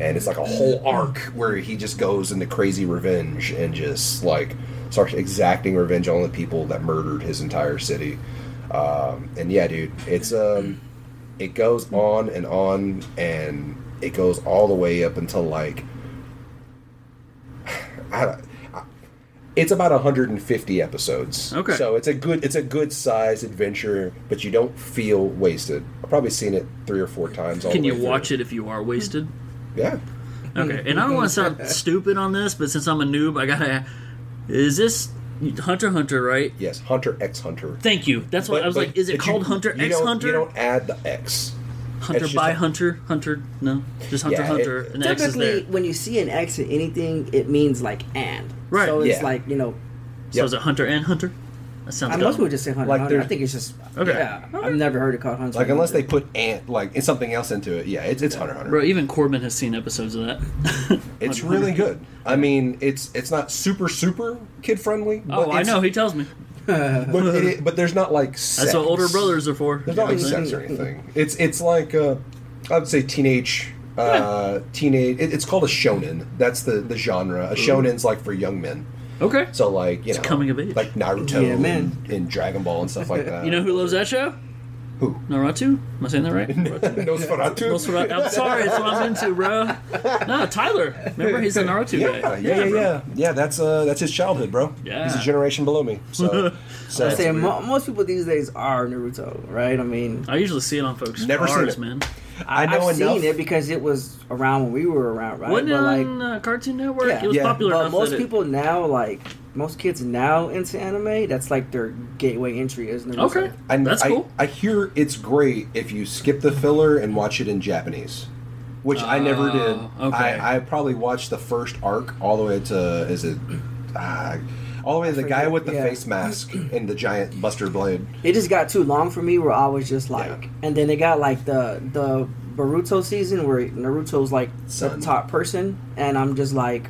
F: And it's like a whole arc where he just goes into crazy revenge and just like starts exacting revenge on the people that murdered his entire city. Um, and yeah, dude, it's um, it goes hmm. on and on, and it goes all the way up until like, I, I- it's about 150 episodes.
D: Okay.
F: so it's a good it's a good size adventure, but you don't feel wasted. I've probably seen it three or four times. All
D: Can
F: the
D: you
F: way through.
D: watch it if you are hmm. wasted?
F: Yeah.
D: Okay, and I don't want to sound stupid on this, but since I'm a noob, I gotta. Is this Hunter Hunter, right?
F: Yes, Hunter X Hunter.
D: Thank you. That's what
F: But-
D: I was
F: but-
D: like. Is it
F: but you-
D: called Hunter
F: you
D: X
F: don't-
D: Hunter?
F: You don't add the X.
D: Hunter
F: it's just
D: by
F: a-
D: Hunter? Hunter? No, just Hunter
F: Yeah,
D: Hunter,
F: it-
D: and the X is
E: Typically,
D: there.
E: when you see an X in anything, it means like and.
D: Right.
E: So it's
F: Yeah.
E: like you know,
D: So
F: Yep.
D: is it Hunter and Hunter? That sounds
E: I
D: good.
E: most people just say Hunter.
F: Like
E: Hunter. I
F: there's-
E: think it's just
D: Okay.
E: Yeah, I've never heard it called Hunter.
F: Like unless they put ant like it's something else into it. Yeah, it's it's Hunter x Hunter.
D: Bro, even Corbin has seen episodes of that.
F: It's
D: Hunter
F: really
D: Hunter.
F: good. I mean, it's it's not super super kid friendly.
D: Oh, I know. He tells me.
F: But, it, but there's not like sex.
D: That's what older brothers are for.
F: There's not like
D: You know what I'm
F: sex or anything. It's it's like uh, I would say teenage. Uh, teenage. It, it's called a shonen. That's the the genre. A shonen's like for young men.
D: Okay.
F: So like you
D: It's
F: know,
D: coming of age.
F: like Naruto
E: Yeah, man.
F: and, and Dragon Ball and stuff like that.
D: You know who loves that show?
F: Who?
D: Naruto? Am I saying that right? Naruto.
F: Nosferatu.
D: Nosferatu. I'm sorry, it's what I'm into, bro. No, Tyler. Remember, he's a Naruto
F: Yeah,
D: guy.
F: yeah, yeah,
D: bro.
F: yeah, yeah. That's uh, that's his childhood, bro.
D: Yeah.
F: he's a generation below me. So, so
E: I say mo- most people these days are Naruto, right? I mean,
D: I usually see it on folks'
F: Never seen it.
D: man.
F: I know
E: I've
F: enough.
E: seen it because it was around when we were around, right?
D: Wasn't it
E: but like,
D: on uh, Cartoon Network?
E: Yeah.
D: It was
F: Yeah.
D: popular
E: but
D: enough
E: most
D: that it-
E: people now, like most kids now into anime, that's like their gateway entry isn't it?
D: Okay,
F: And
D: that's
F: I,
D: cool.
F: I hear it's great if you skip the filler and watch it in Japanese, which I never did.
D: Oh, okay.
F: I, I probably watched the first arc all the way to is it uh, all the way to the guy with the
E: yeah.
F: face mask and the giant Buster blade.
E: It just got too long for me, where I was just like,
F: Yeah.
E: and then they got like the the Boruto season where Naruto's like
F: Son.
E: the top person, and I'm just like,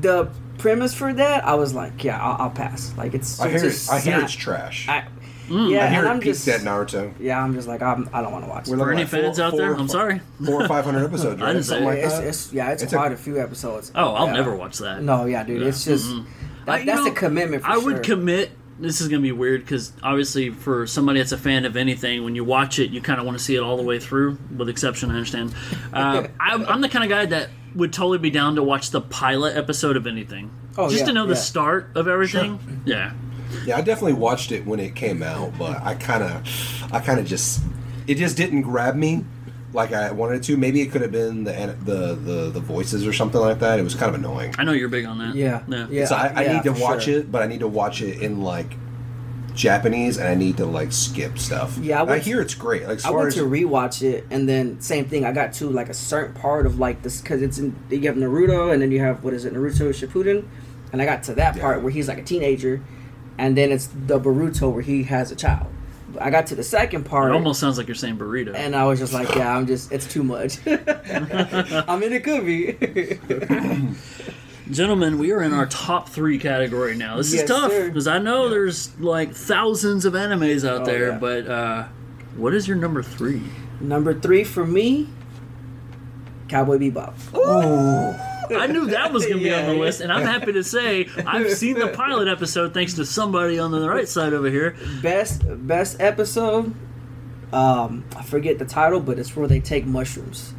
E: the premise for that, I was like, yeah, I'll, I'll pass. Like it's
F: I
E: it's
F: hear
E: just
F: I hear
E: not-
F: it's trash.
E: I, mm. Yeah,
F: I hear
E: and
F: it
E: I'm just
F: at Naruto.
E: yeah, I'm just like I'm, I don't want to watch
F: We're
E: it.
D: For
F: looking
D: any
F: like four-
D: fans out there,
F: or
D: I'm sorry.
F: Four or five hundred episodes,
D: I
F: right?
D: didn't say
F: like
E: it's,
F: that.
E: it's, yeah, it's,
F: It's
E: quite a, few episodes.
D: Oh, I'll
E: Yeah.
D: never watch that.
E: No, yeah, dude, it's just mm-hmm.
D: I-
E: that,
D: you
E: that's
D: know,
E: a commitment. For
D: I
E: sure.
D: would commit. This is going to be weird because obviously, for somebody that's a fan of anything, when you watch it, you kind of want to see it all the way through. With exception, I understand. Uh, I'm, I'm the kind of guy that would totally be down to watch the pilot episode of anything,
E: Oh,
D: just
E: yeah,
D: to know the start of everything. Yeah,
F: Yeah, I definitely watched it when it came out, but I kind of, I kind of just, it just didn't grab me like I wanted to. Maybe it could have been the the the the voices or something like that. It was kind of annoying.
D: I know you're big on that.
E: Yeah,
D: yeah.
E: yeah.
F: so I, I
E: yeah,
F: need to watch
E: sure.
F: it, but I need to watch it in like Japanese, and I need to like skip stuff.
E: Yeah, I
F: I, hear it's great. Like
E: I
F: far
E: went
F: as
E: to rewatch it, and then same thing. I got to like a certain part of like this because it's in you have Naruto, and then you have what is it, Naruto Shippuden, and I got to that
F: Yeah.
E: part where he's like a teenager, and then it's the Boruto where he has a child. I got to the second part,
D: It almost sounds like you're saying burrito.
E: and I was just like, yeah, I'm just it's too much. I mean, it could be.
D: Gentlemen, we are in our top three category now. This
E: Yes,
D: is tough because I know there's like thousands of animes out
E: Oh,
D: there,
E: yeah.
D: but uh, what is your number three?
E: Number three for me, Cowboy Bebop.
D: I knew that was going to be on the
E: Yeah.
D: list, and I'm happy to say I've seen the pilot episode thanks to somebody on the right side over here.
E: Best best episode. Um, I forget the title, but it's where they take mushrooms.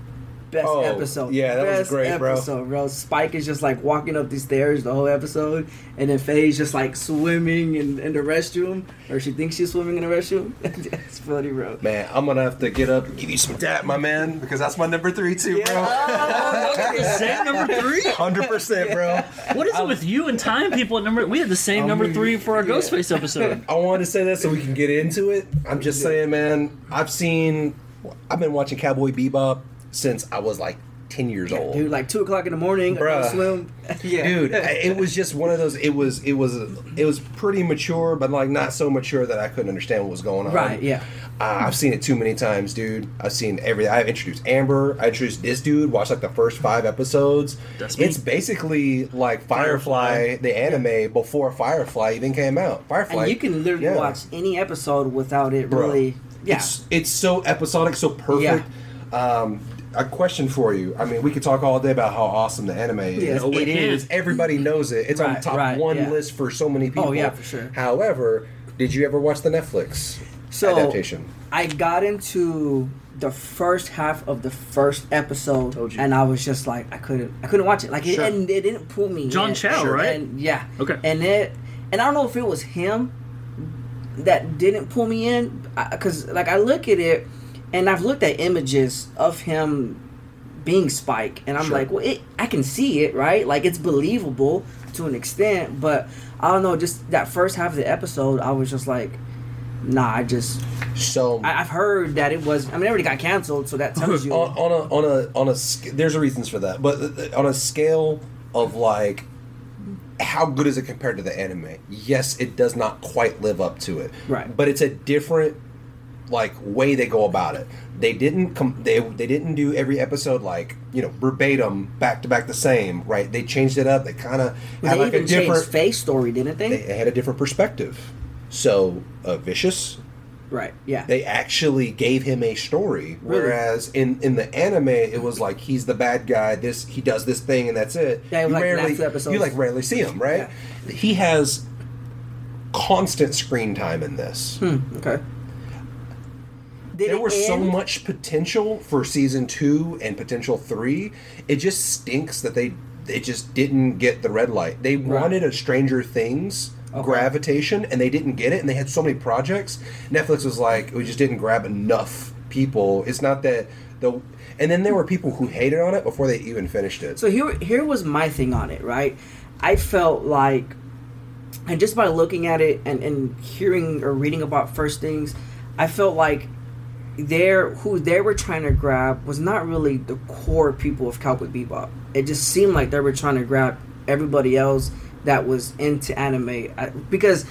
E: Best
F: Oh,
E: episode.
F: yeah, that was
E: Best
F: great, bro.
E: episode, bro. Spike is just like walking up these stairs the whole episode, and then Faye's just like swimming in, in the restroom, or she thinks she's swimming in the restroom. it's funny, bro.
F: man, I'm gonna have to get up and give you some dap, my man, because that's my number three too, bro.
D: Oh, same number three.
F: Hundred percent, bro.
D: What is it with you and time people at number? We had the same number three for our Ghostface episode.
F: I wanted to say that so we can get into it. I'm just saying, man. I've seen, I've been watching Cowboy Bebop since I was like ten years old.
E: Dude, like two o'clock in the morning, I go
F: Bruh.
E: swim. yeah,
F: Dude, it was just one of those. It was, it was, it was pretty mature, but like not so mature that I couldn't understand what was going on.
E: Right, yeah.
F: Uh, I've seen it too many times, dude. I've seen every. I've introduced Amber. I introduced this dude. Watched like the first five episodes.
D: That's me.
F: It's basically like Firefly,
D: Firefly.
F: the anime before Firefly even came out. Firefly,
E: and you can literally
F: yeah.
E: watch any episode without it
F: Bro,
E: really. Yeah,
F: It's it's so episodic, so perfect. Um, a question for you. I mean, we could talk all day about how awesome the anime is.
E: Yes,
D: oh,
F: it
D: can.
F: is. Everybody mm-hmm. knows it. It's on
E: Right,
F: the top
E: right,
F: one
E: yeah.
F: list for so many people.
E: Oh, yeah, for sure.
F: However, did you ever watch the Netflix
E: so
F: adaptation?
E: I got into the first half of the first episode,
D: Told you.
E: and I was just like, I couldn't, I couldn't watch it. Like,
F: Sure.
E: it, and it didn't pull me.
D: John
E: in.
D: Cho, Sure. right?
E: And yeah,
D: Okay.
E: and it, and I don't know if it was him that didn't pull me in, because like I look at it, and I've looked at images of him being Spike, and I'm
F: Sure.
E: like, well, it, I can see it, right? Like it's believable to an extent, but I don't know. Just that first half of the episode, I was just like, nah, I just.
F: So
E: I, I've heard that it was. I mean, it already got canceled, so that tells you.
F: on, on a on a on a there's a reasons for that, but on a scale of like how good is it compared to the anime? Yes, it does not quite live up to it.
E: Right.
F: But it's a different like way they go about it. They didn't com- they they didn't do every episode like you know verbatim back to back the same. Right. They changed it up. They kind of
E: they
F: had like a different.
E: face story, didn't they?
F: They had a different perspective. So uh, vicious
E: right. Yeah.
F: they actually gave him a story
E: Really?
F: whereas in in the anime it was like he's the bad guy this he does this thing and that's it
E: Yeah,
F: you
E: like
F: rarely
E: last two episodes.
F: you like rarely see him right he has constant screen time in this
E: okay. Did
F: there
E: it
F: was so much potential for season two and potential three it just stinks that they they just didn't get the red light. They wanted a stranger things
E: Okay.
F: gravitation and they didn't get it and they had so many projects. Netflix was like we just didn't grab enough people. It's not that the and then there were people who hated on it before they even finished it.
E: So here, here was my thing on it, right? I felt like, and just by looking at it and, and hearing or reading about first things, I felt like their who they were trying to grab was not really the core people of Cowboy Bebop. It just seemed like they were trying to grab everybody else that was into anime because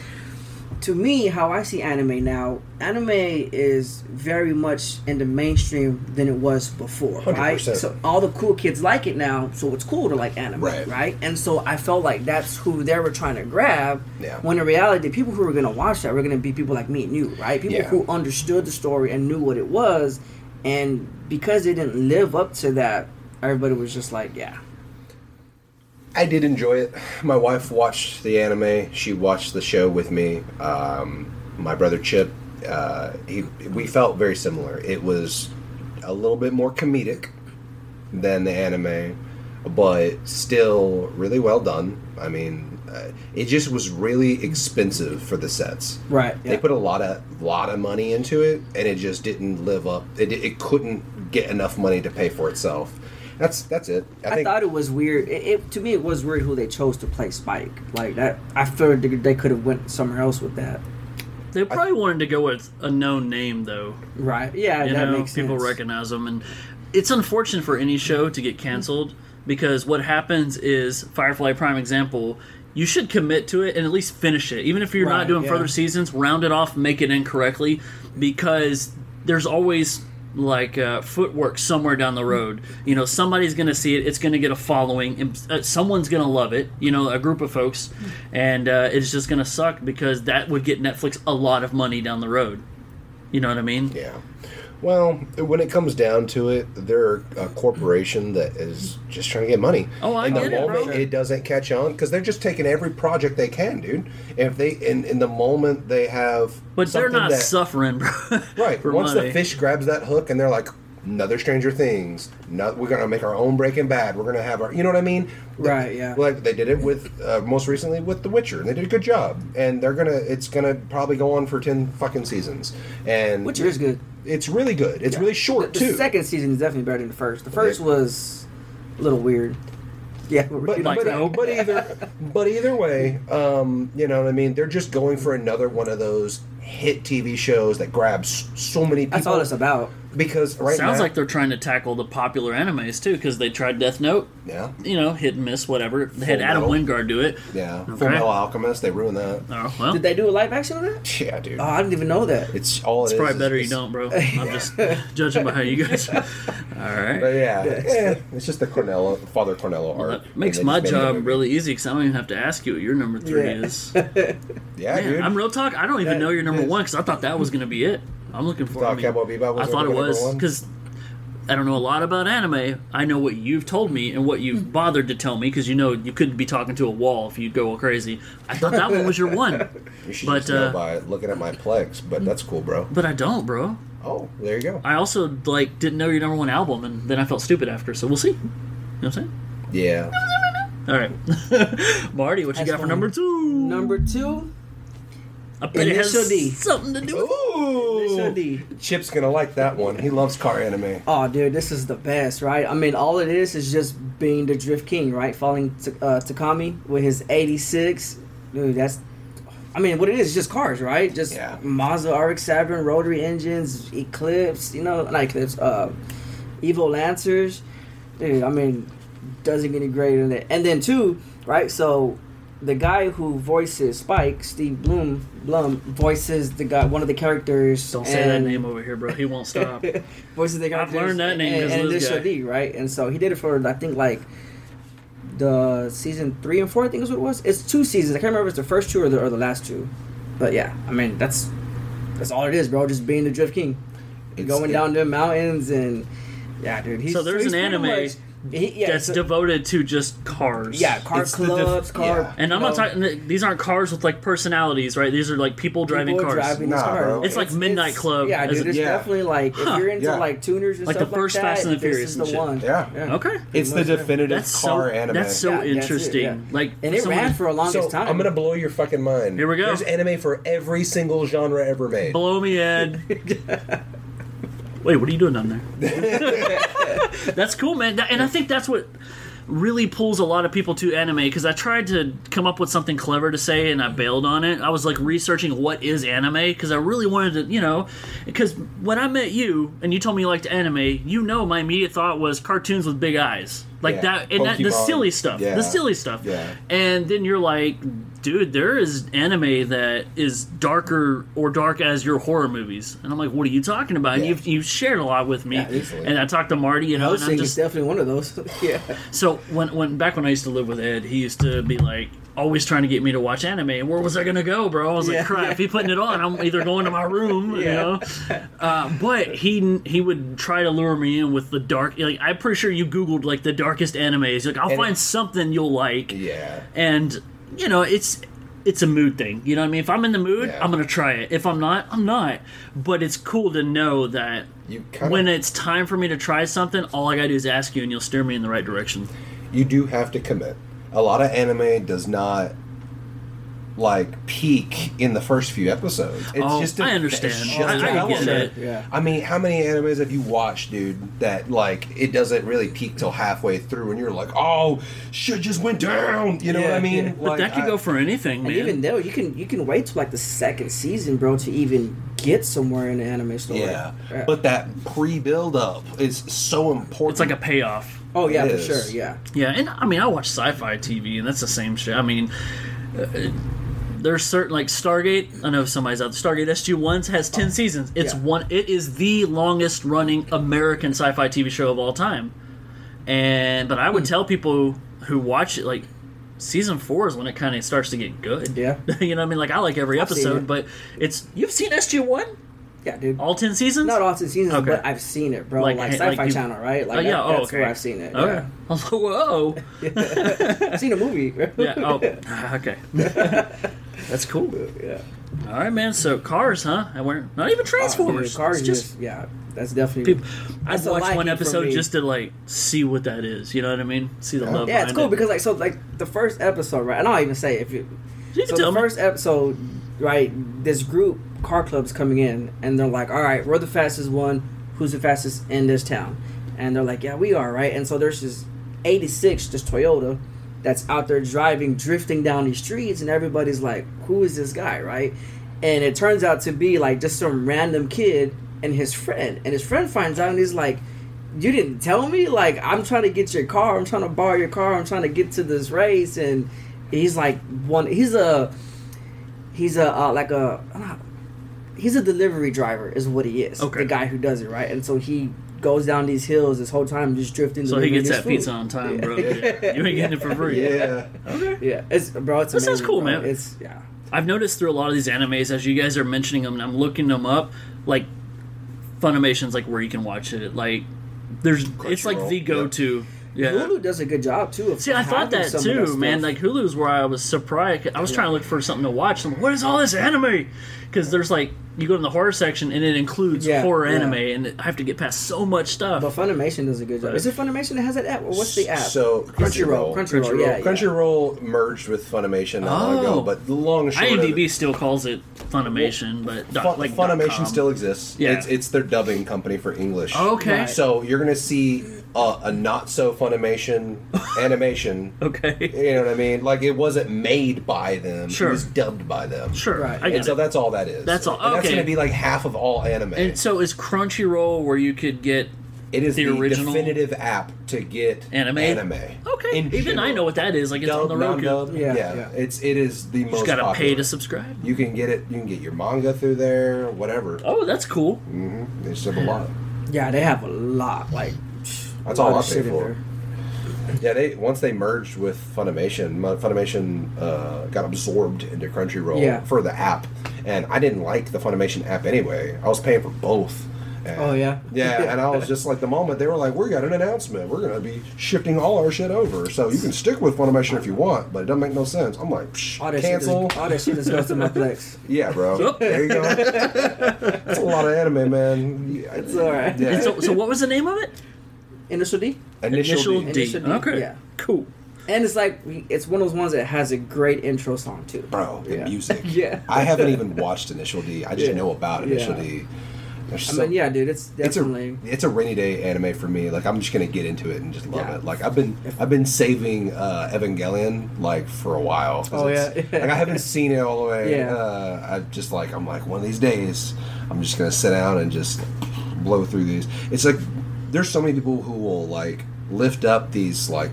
E: to me, how I see anime now, anime is very much in the mainstream than it was before, right?
F: 100%.
E: So all the cool kids like it now, so it's cool to like anime,
F: Right.
E: right? And so I felt like that's who they were trying to grab.
F: Yeah.
E: When in reality, the people who were going to watch that were going to be people like me and you, right? People
F: Yeah.
E: who understood the story and knew what it was, and because it didn't live up to that, everybody was just like, yeah.
F: I did enjoy it. My wife watched the anime. She watched the show with me. Um, my brother Chip, uh, he, we felt very similar. It was a little bit more comedic than the anime, but still really well done. I mean, uh, it just was really expensive for the sets.
E: Right,
F: They put a lot of lot of money into it, and it just didn't live up. It, it couldn't get enough money to pay for itself. That's that's it. I,
E: I,
F: think
E: thought it was weird. It, it to me, it was weird who they chose to play Spike. Like that, I figured they, they could have went somewhere else with that.
D: They probably wanted to go with a known name though.
E: Right? Yeah,
D: You
E: that
D: know,
E: makes
D: people
E: sense.
D: recognize them, and it's unfortunate for any show to get canceled because what happens is Firefly prime example. You should commit to it and at least finish it, even if you're not doing
E: yeah.
D: further seasons. Round it off, make it incorrectly, because there's always like uh, footwork somewhere down the road. You know, somebody's going to see it. It's going to get a following. and, uh, someone's going to love it. You know, a group of folks, and uh, it's just going to suck because that would get Netflix a lot of money down the road. You know what I mean?
F: Yeah. Well, when it comes down to it, they're a corporation that is just trying to get money.
D: Oh, I
F: and the
D: it,
F: moment
D: bro.
F: it doesn't catch on, because they're just taking every project they can, dude. If they in, in the moment they have,
D: But they're not
F: that-
D: suffering, bro.
F: right. Once
D: money.
F: the fish grabs that hook, and they're like, another Stranger Things. No, we're gonna make our own Breaking Bad. We're gonna have our, you know what I mean?
E: Right, yeah.
F: Like they did it with uh, most recently with The Witcher, and they did a good job. And they're gonna, it's gonna probably go on for ten fucking seasons. And
E: Witcher is good.
F: It's really good. It's really short
E: The, the
F: too.
E: second season is definitely better than the first. The first
F: Yeah.
E: was a little weird. Yeah,
F: But, but, but either but either way, um, you know what I mean. They're just going for another one of those hit TV shows that grabs so many people.
E: that's all it's about.
F: Because right
D: Sounds
F: now,
D: like they're trying to tackle the popular animes too, because they tried Death Note.
F: yeah,
D: You know, hit and miss, whatever. They had Adam
F: Metal.
D: Wingard do it.
F: yeah.
D: Okay.
F: Full Metal Alchemist, they ruined that.
D: Oh well,
E: Did they do a live action of that?
F: Yeah, dude.
E: Oh, I didn't even know that.
F: it's all
D: it's
F: it is
D: probably
F: is-
D: better you don't, bro. I'm just judging by how you guys. All right.
F: But yeah, eh, it's just the Cornello, Father Cornello art.
D: That makes my
F: just made it a
D: job really easy because I don't even have to ask you what your number three
E: Yeah.
D: is.
F: Yeah,
D: Man,
F: dude.
D: I'm real talk. I don't even
E: That
D: know your number
E: is-
D: one because I thought that was going to be it. I'm looking for.
F: thought
D: I, mean,
F: Cowboy Bebop was
D: I thought it was because I don't know a lot about anime. I know what you've told me and what you've bothered to tell me because you know you couldn't be talking to a wall if you'd go all crazy. I thought that one was your one,
F: You should
D: but
F: just know
D: uh,
F: by looking at my Plex. But that's cool, bro.
D: but I don't, bro.
F: Oh, there you go.
D: I also like didn't know your number one album, and then I felt stupid after. So we'll see. You know what I'm saying?
F: Yeah.
D: All right, Marty, what you
E: That's
D: got for number two?
E: Number two,
D: I bet it has
E: Initial D.
D: something to do with.
F: Ooh.
E: Initial D.
F: Chip's gonna like that one. He loves car anime.
E: Oh, dude, this is the best, right? I mean, all it is is just being the Drift King, right? Following T- uh, Takumi with his 86. Dude, that's. I mean, what it is is just cars, right? Just
F: Yeah.
E: Mazda RX-7, rotary engines, Eclipse, you know, not Eclipse, uh, Evo Lancers. Dude, I mean, doesn't get any greater than that. And then, two, right? So, the guy who voices Spike, Steve Bloom, Blum, voices the guy, one of the characters.
D: Don't say that name over here, bro. He won't stop.
E: voices the
D: guy.
E: I've
D: learned that name
E: and,
D: because
E: and
D: of this
E: Initial
D: guy.
E: D, right? And so he did it for I think like the season three and four. I think is what it was. It's two seasons. I can't remember if it's the first two or the or the last two. But yeah, I mean that's that's all it is, bro. Just being the Drift King,
F: It's-
E: going
F: it-
E: down the mountains and yeah, dude. He's,
D: So there's
E: he's
D: an anime
E: much- he- yeah,
D: That's
E: so-
D: devoted to just cars.
E: yeah, car
F: It's the def-
E: clubs, car.
F: yeah.
D: And I'm
E: you
D: not talking. These aren't cars with like personalities, right? These are like people driving
E: people
D: cars.
E: driving
F: Nah,
E: these cars.
F: bro.
D: It's like Midnight Club
E: Yeah,
D: as
E: dude. It's
F: Yeah.
E: definitely like if you're into
F: Yeah.
E: like tuners and
D: Like the
E: stuff
D: first
E: like that,
D: Fast and the
E: this
D: Furious
E: is the
D: shit.
E: one.
F: Yeah.
E: yeah.
D: Okay.
F: It's the definitive
D: That's so.
F: car anime.
D: That's so
E: Yeah, that's it,
D: interesting.
E: yeah.
D: Like,
E: And it
D: someone-
E: ran for a longest
F: so
E: time.
F: I'm gonna blow your fucking mind.
D: Here we go.
F: There's anime for every single genre ever made.
D: Blow me, Ed. Wait, what are you doing down there? that's cool, man. And I think that's what really pulls a lot of people to anime because I tried to come up with something clever to say and I bailed on it. I was like researching what is anime because I really wanted to, you know, because when I met you and you told me you liked anime, you know, my immediate thought was cartoons with big eyes. Like
F: Yeah.
D: that and that, the silly stuff
F: Yeah.
D: the silly stuff
F: Yeah.
D: and then you're like dude there is anime that is darker or dark as your horror movies and i'm like what are you talking about and you've, you've shared a lot with me
E: Yeah,
D: and i talked to marty you know and i'm just
E: definitely one of those. yeah.
D: so when when back when I used to live with Ed, he used to be like always trying to get me to watch anime. And where was I gonna go, bro? I was
E: Yeah,
D: like, crap.
E: yeah.
D: If he putting it on, I'm either going to my room, you know. Uh, but he he would try to lure me in with the dark. Like I'm pretty sure you googled like the darkest animes. Like I'll
F: And
D: find
F: it-
D: something you'll like.
F: Yeah.
D: And you know it's. It's a mood thing, you know what I mean. If I'm in the mood,
F: Yeah.
D: I'm gonna try it. If I'm not, I'm not. But it's cool to know that when it's time for me to try something, all I gotta do is ask you, and you'll steer me in the right direction.
F: you do have to commit. A lot of anime does not like peak in the first few episodes. It's
D: Oh,
F: just a-
D: I understand.
F: it's just
D: oh, I-
F: I
D: get it.
E: Yeah.
F: I mean, how many animes have you watched, dude? That like it doesn't really peak till halfway through, and you're like, "Oh, shit just went down." You know what I mean?
E: yeah.
D: But
F: Like,
D: that could
F: I-
D: go for anything, man.
E: And even though you can you can wait till like the second season, bro, to even get somewhere in the anime story.
F: Yeah, uh, but that pre-build up is so important.
D: it's like a payoff.
E: Oh yeah,
F: it
E: for
F: is.
E: sure. Yeah.
D: Yeah, and I mean, I watch sci-fi TV, and that's the same shit. I mean, uh, there's certain like Stargate. I know somebody's out. there. Stargate SG Ones has ten seasons. It's
E: Yeah.
D: one. It is the longest running American sci-fi TV show of all time. And but I would tell people who watch it like. Season four is when it kind of starts to get good.
E: Yeah.
D: you know what I mean? Like I like every
E: I've
D: episode,
E: it.
D: but it's you've seen SG One
E: Yeah, dude.
D: all ten seasons.
E: Not all ten seasons,
D: Okay.
E: but I've seen it, bro.
D: Like-
E: Like,
D: like
E: Sci-Fi
D: you-
E: Channel, right? Like
D: Oh, yeah,
E: that-
D: oh,
E: that's
D: okay.
E: where I've seen it.
D: Okay.
E: Yeah.
D: I was like, whoa.
E: I've seen a movie.
D: Yeah. Oh. Okay. That's cool.
E: yeah.
D: All right, man. So cars, huh? And we're not even
E: Oh,
D: Transformers.
E: dude, cars
D: It's
E: just,
D: just
E: yeah. That's definitely.
D: people. I'd
E: That's
D: watch one episode just to like see what that is. You know what I mean? See the love.
E: Yeah, it's cool
D: it.
E: because like so like the first episode, right? And I'll even say if you
D: You
E: so
D: tell
E: the
D: me.
E: first episode, right? This group car club's coming in, and they're like, "All right, we're the fastest one. Who's the fastest in this town?" And they're like, "Yeah, we are, right?" And so there's this '86, this Toyota, that's out there driving, drifting down these streets, and everybody's like, "Who is this guy?" Right? And it turns out to be like just some random kid and his friend, and his friend finds out, and he's like. You didn't tell me. Like I'm trying to get your car. I'm trying to borrow your car. I'm trying to get to this race, and he's like one. He's a he's a uh, like a he's a delivery driver is what he is.
D: Okay.
E: The guy who does it right, and so he goes down these hills this whole time just drifting.
D: So he
E: delivering
D: gets
E: his
D: that
E: food.
D: pizza on time, bro. Yeah. You ain't getting it for free.
F: yeah. Okay.
E: Yeah, it's bro. It's
D: That sounds cool,
E: bro.
D: man.
E: It's yeah.
D: I've noticed through a lot of these animes as you guys are mentioning them, and I'm looking them up. Like Funimation's like where you can watch it. Like there's, it's like
F: Crunchyroll,
D: the go-to. Yeah.
E: Hulu does a good job too. Of
D: See, I thought that too,
E: stuff.
D: man. Like Hulu's where I was surprised. I was trying to look for something to watch. I'm like, what is all this anime? Because there's like you go to the horror section and it includes
E: Yeah,
D: horror
E: yeah.
D: anime, and I have to get past so much stuff.
E: but Funimation does a good job. Is it Funimation that has that app? Or what's the app?
F: So
E: Crunchyroll.
F: Crunchyroll.
E: Crunchyroll. Yeah, yeah.
F: Crunchyroll merged with Funimation not long
D: Oh.
F: ago, but the long and short of
D: IMDb
F: it,
D: still calls it Funimation, but dot,
F: Fun-
D: like
F: Funimation still exists.
D: Yeah.
F: It's, it's their dubbing company for English.
D: Oh, okay.
E: Right.
F: So you're gonna see uh, a not so Funimation animation.
D: Okay.
F: You know what I mean? Like it wasn't made by them.
D: Sure.
F: It was dubbed by them.
D: Sure,
E: Right.
D: I
F: And so
D: it.
F: that's all that is.
D: That's all- Okay.
F: And that's gonna be like half of all anime.
D: And so is Crunchyroll where you could get
F: it is
D: the
F: the,
D: original-
F: definitive app to get
D: Anime?
F: Anime.
D: okay.
F: In
D: Even I know what that is. Like it's on the Roku.
E: Yeah,
F: yeah,
E: yeah.
F: It's it is the
D: You
F: most.
D: You gotta
F: popular.
D: pay to subscribe.
F: You can get it. You can get your manga through there. Whatever.
D: Oh, that's cool. Mm-hmm.
F: They just have a lot.
E: Yeah, they have a lot. Like
F: That's all I
E: of
F: pay for.
E: there.
F: Yeah, they once they merged with Funimation, Funimation uh, got absorbed into Crunchyroll
E: Yeah.
F: for the app, and I didn't like the Funimation app anyway. I was paying for both. And-
E: Oh, yeah?
F: yeah, and I was just like the moment they were like, "We got an announcement. We're gonna be shifting all our shit over, so you can stick with Funimation if you want, but it doesn't make no sense." I'm like, Psh,
E: All that
F: cancel.
E: shit. Just, all that shit just goes to my Plex.
F: Yeah, bro. there you go. That's a lot of anime, man.
E: It's all right.
F: Yeah.
D: So, so what was the name of it?
E: Initial D.
F: Initial, D.
D: D.
E: Initial D,
D: Okay.
E: yeah.
D: Cool.
E: And it's like it's one of those ones that has a great intro song too.
F: bro. The
E: Yeah.
F: music.
E: Yeah.
F: I haven't even watched Initial D. I just
E: Yeah.
F: know about Initial
E: Yeah.
F: D. There's
E: I
F: so-
E: mean, yeah, dude, it's
F: It's a
E: definitely.
F: it's a rainy day anime for me. Like I'm just gonna get into it and just love
E: Yeah.
F: it. Like I've been I've been saving uh, Evangelion like for a while.
E: Oh,
F: it's-
E: yeah.
F: like I haven't seen it all the way.
E: Yeah.
F: Uh, I just like I'm like one of these days I'm just gonna sit down and just blow through these. It's like there's so many people who will like lift up these like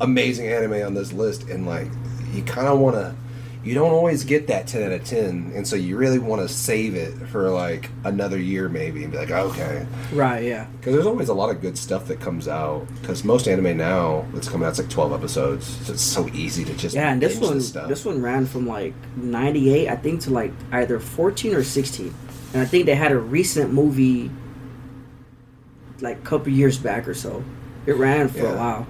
F: amazing anime on this list, and like you kind of want to. You don't always get that ten out of ten, and so you really want to save it for like another year maybe, and be like, okay,
E: Right. Yeah.
F: because there's always a lot of good stuff that comes out. Because most anime now that's coming out is like twelve episodes, so it's so easy to just
E: Yeah, and this one,
F: stuff.
E: this one ran from like '98, I think, to like either 14 or 16, and I think they had a recent movie, like a couple years back or so. It ran for
F: Yeah.
E: a while,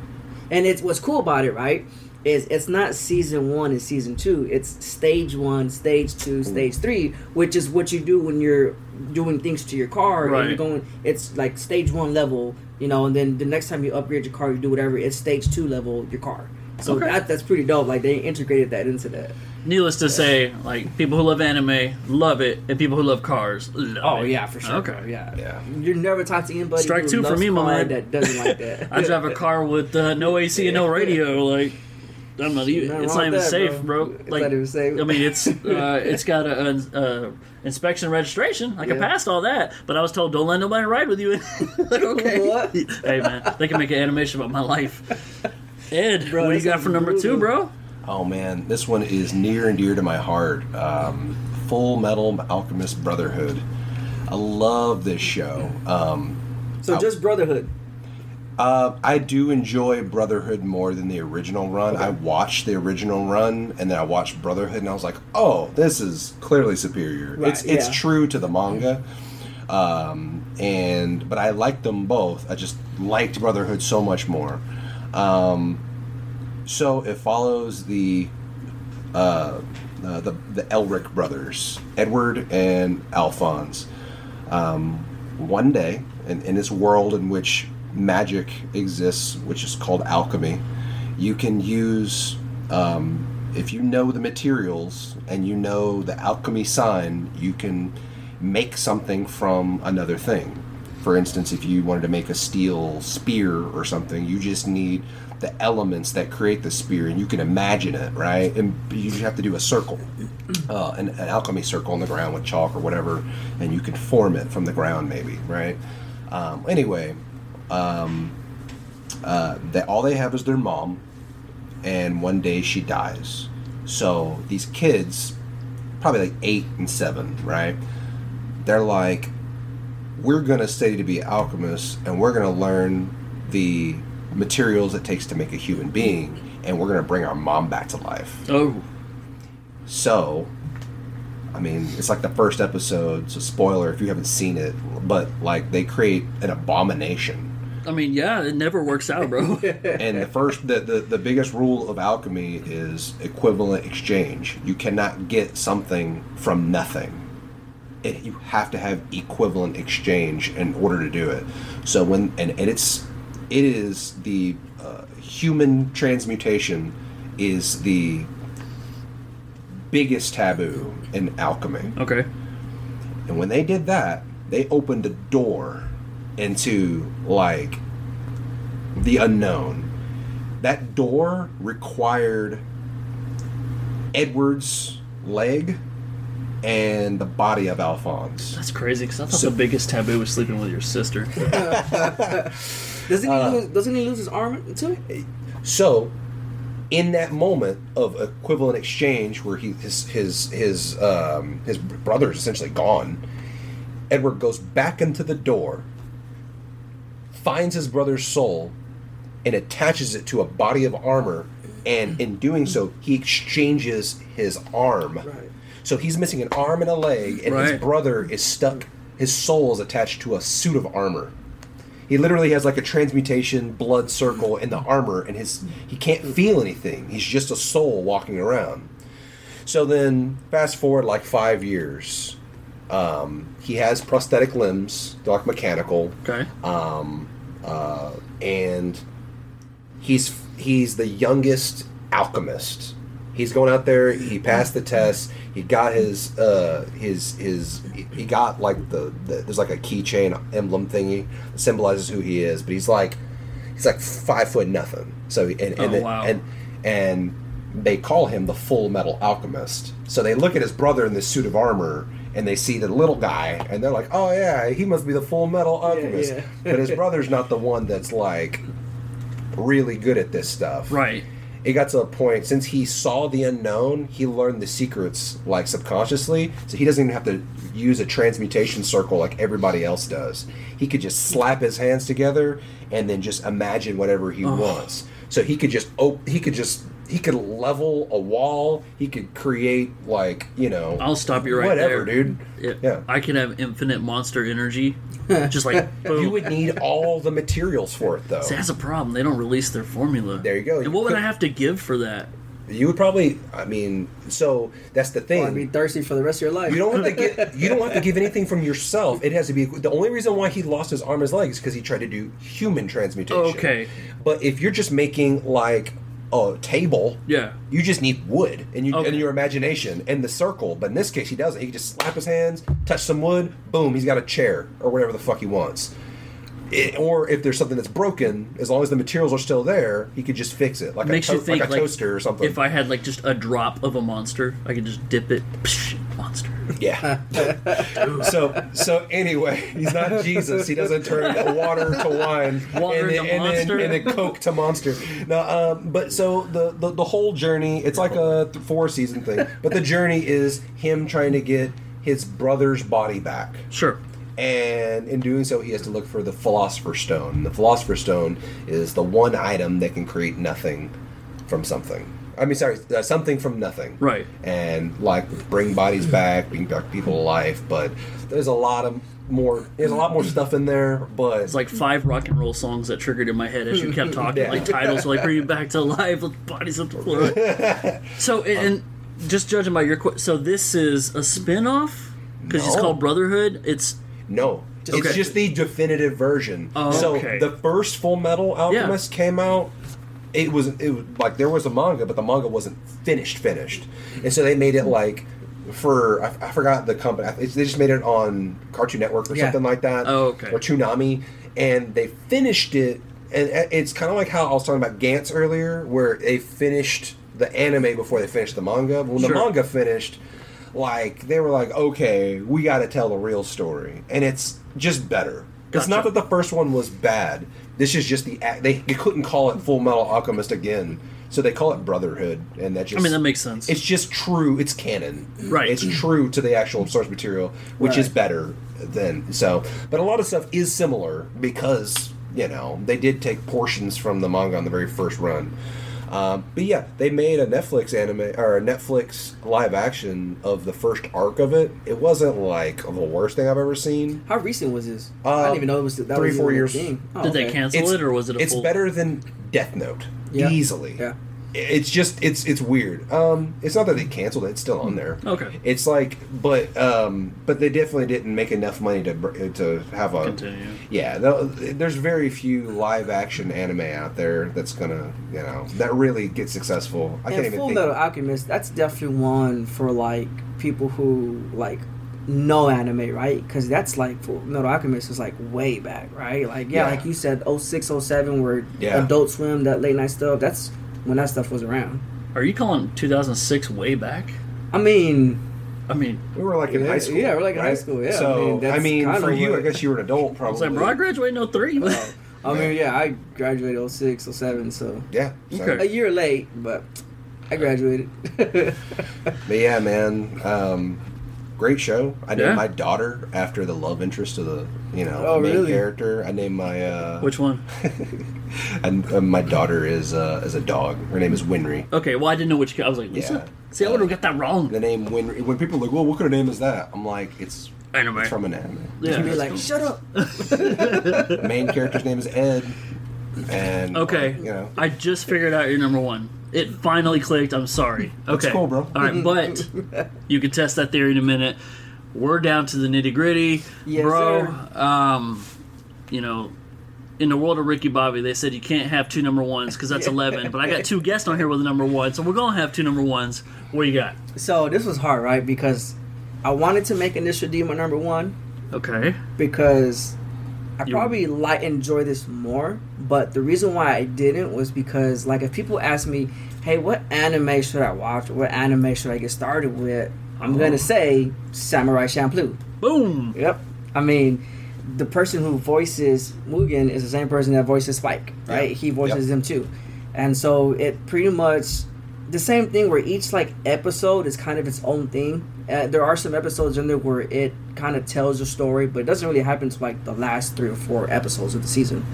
E: and it's what's cool about it, right? Is it's not season one and season two. It's stage one, stage two, stage three, which is what you do when you're doing things to your car and
D: Right.
E: you're going. It's like stage one level, you know, and then the next time you upgrade your car, you do whatever. It's stage two level your car. So
D: Okay.
E: that that's pretty dope. Like they integrated that into that.
D: Needless to say, like people who love anime love it, and people who love cars. Love
E: Oh
D: it.
E: yeah, for sure.
D: Okay.
E: yeah.
F: Yeah.
E: You're never talk to anybody.
D: Strike
E: who
D: two for me, my man.
E: That doesn't like that.
D: I drive a car with uh, no AC and no radio. Like, I'm not even. It's not even
E: that,
D: safe,
E: bro.
D: bro.
E: It's
D: Like,
E: not even safe.
D: I mean, it's uh, it's got a, a, a inspection registration. Like, I
E: Yeah.
D: passed all that, but I was told don't let nobody ride with you. like, okay.
E: What?
D: hey man, they can make an animation about my life. Ed,
E: Bro,
D: what do you got for number two, bro?
F: Oh man, this one is near and dear to my heart. Um, Full Metal Alchemist Brotherhood. I love this show. Um,
E: So just Brotherhood.
F: uh, I do enjoy Brotherhood more than the original run. I watched the original run and then I watched Brotherhood and I was like, oh, this is clearly superior.
E: Right,
F: it's it's
E: yeah.
F: true to the manga. Um, and but I liked them both. I just liked Brotherhood so much more. Um, so it follows the uh, uh, the the Elric brothers, Edward and Alphonse. Um, one day, in, in this world in which magic exists, which is called alchemy, you can use um, if you know the materials and you know the alchemy sign, you can make something from another thing. For instance, if you wanted to make a steel spear or something, you just need the elements that create the spear, and you can imagine it, right? And you just have to do a circle, uh, an, an alchemy circle on the ground with chalk or whatever, and you can form it from the ground, maybe, right? Um, anyway, um, uh, that all they have is their mom, and one day she dies. So these kids, probably like eight and seven, right? They're like, we're gonna study to be alchemists, and we're gonna learn the materials it takes to make a human being, and we're gonna bring our mom back to life.
D: Oh,
F: So, I mean, it's like the first episode, so spoiler if you haven't seen it, but like they create an abomination.
D: I mean, yeah, it never works out, bro.
F: And the first, the, the, the biggest rule of alchemy is equivalent exchange. You cannot get something from nothing. It, you have to have equivalent exchange in order to do it. So when and, and it's it is the uh, human transmutation is the biggest taboo in alchemy.
D: okay.
F: And when they did that, they opened a door into like the unknown. That door required Edward's leg and the body of Alphonse.
D: That's crazy because I thought the biggest taboo was sleeping with your sister.
E: Doesn't he
F: Uh,
E: lose, doesn't he lose his arm too?
F: So, in that moment of equivalent exchange, where he his his his um, his brother is essentially gone, Edward goes back into the door, finds his brother's soul, and attaches it to a body of armor. And in doing so, he exchanges his arm.
E: Right.
F: So he's missing an arm and a leg, and his brother is stuck. His soul is attached to a suit of armor. He literally has like a transmutation blood circle in the armor, and his he can't feel anything. He's just a soul walking around. So then, fast forward like five years, um, he has prosthetic limbs, like mechanical,
D: Okay.
F: uh, and he's he's the youngest alchemist. He's going out there. He passed the test. He got his uh, his his. He got like the, the there's like a keychain emblem thingy that symbolizes who he is. But he's like he's like five foot nothing. So and and
D: Oh, wow.
F: and and they call him the Full Metal Alchemist. So they look at his brother in this suit of armor. And they see the little guy, and they're like, "Oh yeah, he must be the Full Metal Alchemist."
E: yeah.
F: but his brother's not the one that's like really good at this stuff.
D: Right.
F: It got to a point since he saw the unknown, he learned the secrets like subconsciously, so he doesn't even have to use a transmutation circle like everybody else does. He could just slap his hands together and then just imagine whatever he wants. So he could just op- he could just he could level a wall. He could create like you know
D: I'll stop you right
F: whatever,
D: there,
F: dude.
D: Yeah,
F: Yeah.
D: I can have infinite monster energy, just like boom.
F: You would need all the materials for it though.
D: See, that's a problem. They don't release their formula.
F: There you go.
D: And what would I have to give for that?
F: You would probably. I mean, so that's the thing.
E: I'd be thirsty for the rest of your life.
F: You don't have to get. You don't have to give anything from yourself. It has to be the only reason why he lost his arm and his legs because he tried to do human transmutation.
D: Okay.
F: But if you're just making like a table,
D: Yeah.
F: you just need wood and you
D: Okay.
F: and your imagination and the circle. But in this case, he doesn't. He can just slap his hands, touch some wood, boom, he's got a chair or whatever the fuck he wants. It, or if there's something that's broken, as long as the materials are still there, he could just fix it, like
D: Makes
F: a,
D: you think
F: like a
D: like,
F: toaster or something.
D: If I had like just a drop of a monster, I could just dip it. Psh, monster.
F: Yeah. so so anyway, he's not Jesus. He doesn't turn water to wine,
D: Water
F: and,
D: to
F: then, and,
D: monster.
F: then, and then Coke to monster. No, um, but so the, the the whole journey, it's like a four season thing. But the journey is him trying to get his brother's body back.
D: Sure.
F: And in doing so, he has to look for the Philosopher's Stone. The Philosopher's Stone is the one item that can create nothing from something. I mean, sorry, uh, something from nothing.
D: Right.
F: And like bring bodies back, bring back people to life. But there's a lot of more. There's a lot more stuff in there. But
D: It's like five rock and roll songs that triggered in my head as you kept talking.
F: Yeah.
D: Like titles like "Bring You Back to Life" with bodies on the floor. so, and, and just judging by your qu- so this is a spin-off because it's called Brotherhood. It's
F: no, it's
D: Okay.
F: just the definitive version.
D: Oh,
F: so
D: okay.
F: the first Full Metal Alchemist came out. It was it was like there was a manga, but the manga wasn't finished finished, and so they made it like for I, I forgot the company. They just made it on Cartoon Network or
E: Yeah.
F: something like that.
D: Oh, okay.
F: Or Toonami, and they finished it, and it's kind of like how I was talking about Gantz earlier, where they finished the anime before they finished the manga. When
D: Sure.
F: the manga finished, like they were like, okay, we got to tell the real story, and it's just better. It's not that the first one was bad. This is just the act. They, they couldn't call it Full Metal Alchemist again, so they call it Brotherhood, and that just
D: I mean that makes sense.
F: it's just true. It's canon.
D: Right.
F: It's true to the actual source material, which is better than so. But a lot of stuff is similar because you know they did take portions from the manga on the very first run. Um, but yeah, they made a Netflix anime or a Netflix live action of the first arc of it. It wasn't like the worst thing I've ever seen.
E: How recent was this? I
F: Uh,
E: didn't even know it was that
F: three,
E: was
F: four
E: even
F: years.
E: thing. Oh,
D: Did they
E: okay.
D: cancel it or was it a
F: it's
D: full?
F: better than Death Note
E: Yeah.
F: easily.
E: Yeah.
F: It's just it's it's weird. Um, it's not that they canceled it; it's still on there.
D: Okay.
F: It's like, but um, but they definitely didn't make enough money to to have a
D: Continue.
F: Yeah, there's very few live action anime out there that's gonna you know that really get successful. I can't
E: And
F: even
E: Full
F: think.
E: Metal Alchemist, that's definitely one for like people who like know anime, right? Because that's like Full Metal Alchemist is like way back, right? Like yeah,
F: Yeah.
E: like you said, 06, 07, where
F: Yeah.
E: Adult Swim, that late night stuff. That's when that stuff was around.
D: Are you calling 2006 way back?
E: I mean,
D: I mean,
F: we were like in
E: Yeah,
F: high school.
E: yeah, we're like in high school, yeah. I
F: So
E: mean, that's
F: I mean,
E: kinda
F: for you,
E: what-
F: I guess you were an adult,
D: I
F: probably.
D: was like, bro, I graduated in 03.
E: I mean, yeah, I graduated 06, 07, so
F: Yeah.
D: Okay.
E: a year late, but I graduated.
F: But yeah, man, um, great show. I named
D: Yeah.
F: my daughter after the love interest of the you know
E: Oh,
F: main
E: really?
F: character. I named my uh,
D: Which one?
F: and uh, my daughter is uh, is a dog. Her name is Winry.
D: Okay, well, I didn't know which. I was like, Lisa?
F: Yeah.
D: See, I would have got that wrong.
F: The name Winry. When people are like, well, what kind of name is that? I'm like, it's
D: Anime.
F: it's from an anime.
D: Yeah.
E: Be like, shut up.
F: Main character's name is Ed. And
D: Okay.
F: you know,
D: I just figured out your number one. It finally clicked. I'm sorry. Okay.
F: cool, bro.
D: All right, but you can test that theory in a minute. We're down to the nitty gritty,
E: Yes,
D: bro.
E: sir.
D: Um, you know, in the world of Ricky Bobby, they said you can't have two number ones because that's eleven. But I got two guests on here with a number one, so we're gonna have two number ones. What you got?
E: So this was hard, right? Because I wanted to make Initial D my number one
D: Okay.
E: because I
D: You-
E: probably like enjoy this more. But the reason why I didn't was because like if people ask me, "Hey, what anime should I watch? What anime should I get started with?" I'm
D: Oh.
E: gonna uh-huh. say Samurai Champloo.
D: Boom.
E: Yep. I mean, the person who voices Mugen is the same person that voices Spike, right?
F: Yeah.
E: He voices
F: Yep.
E: him too, and so it pretty much the same thing where each like episode is kind of its own thing. Uh, there are some episodes in there where it kind of tells a story, but it doesn't really happen to like the last three or four episodes of the season.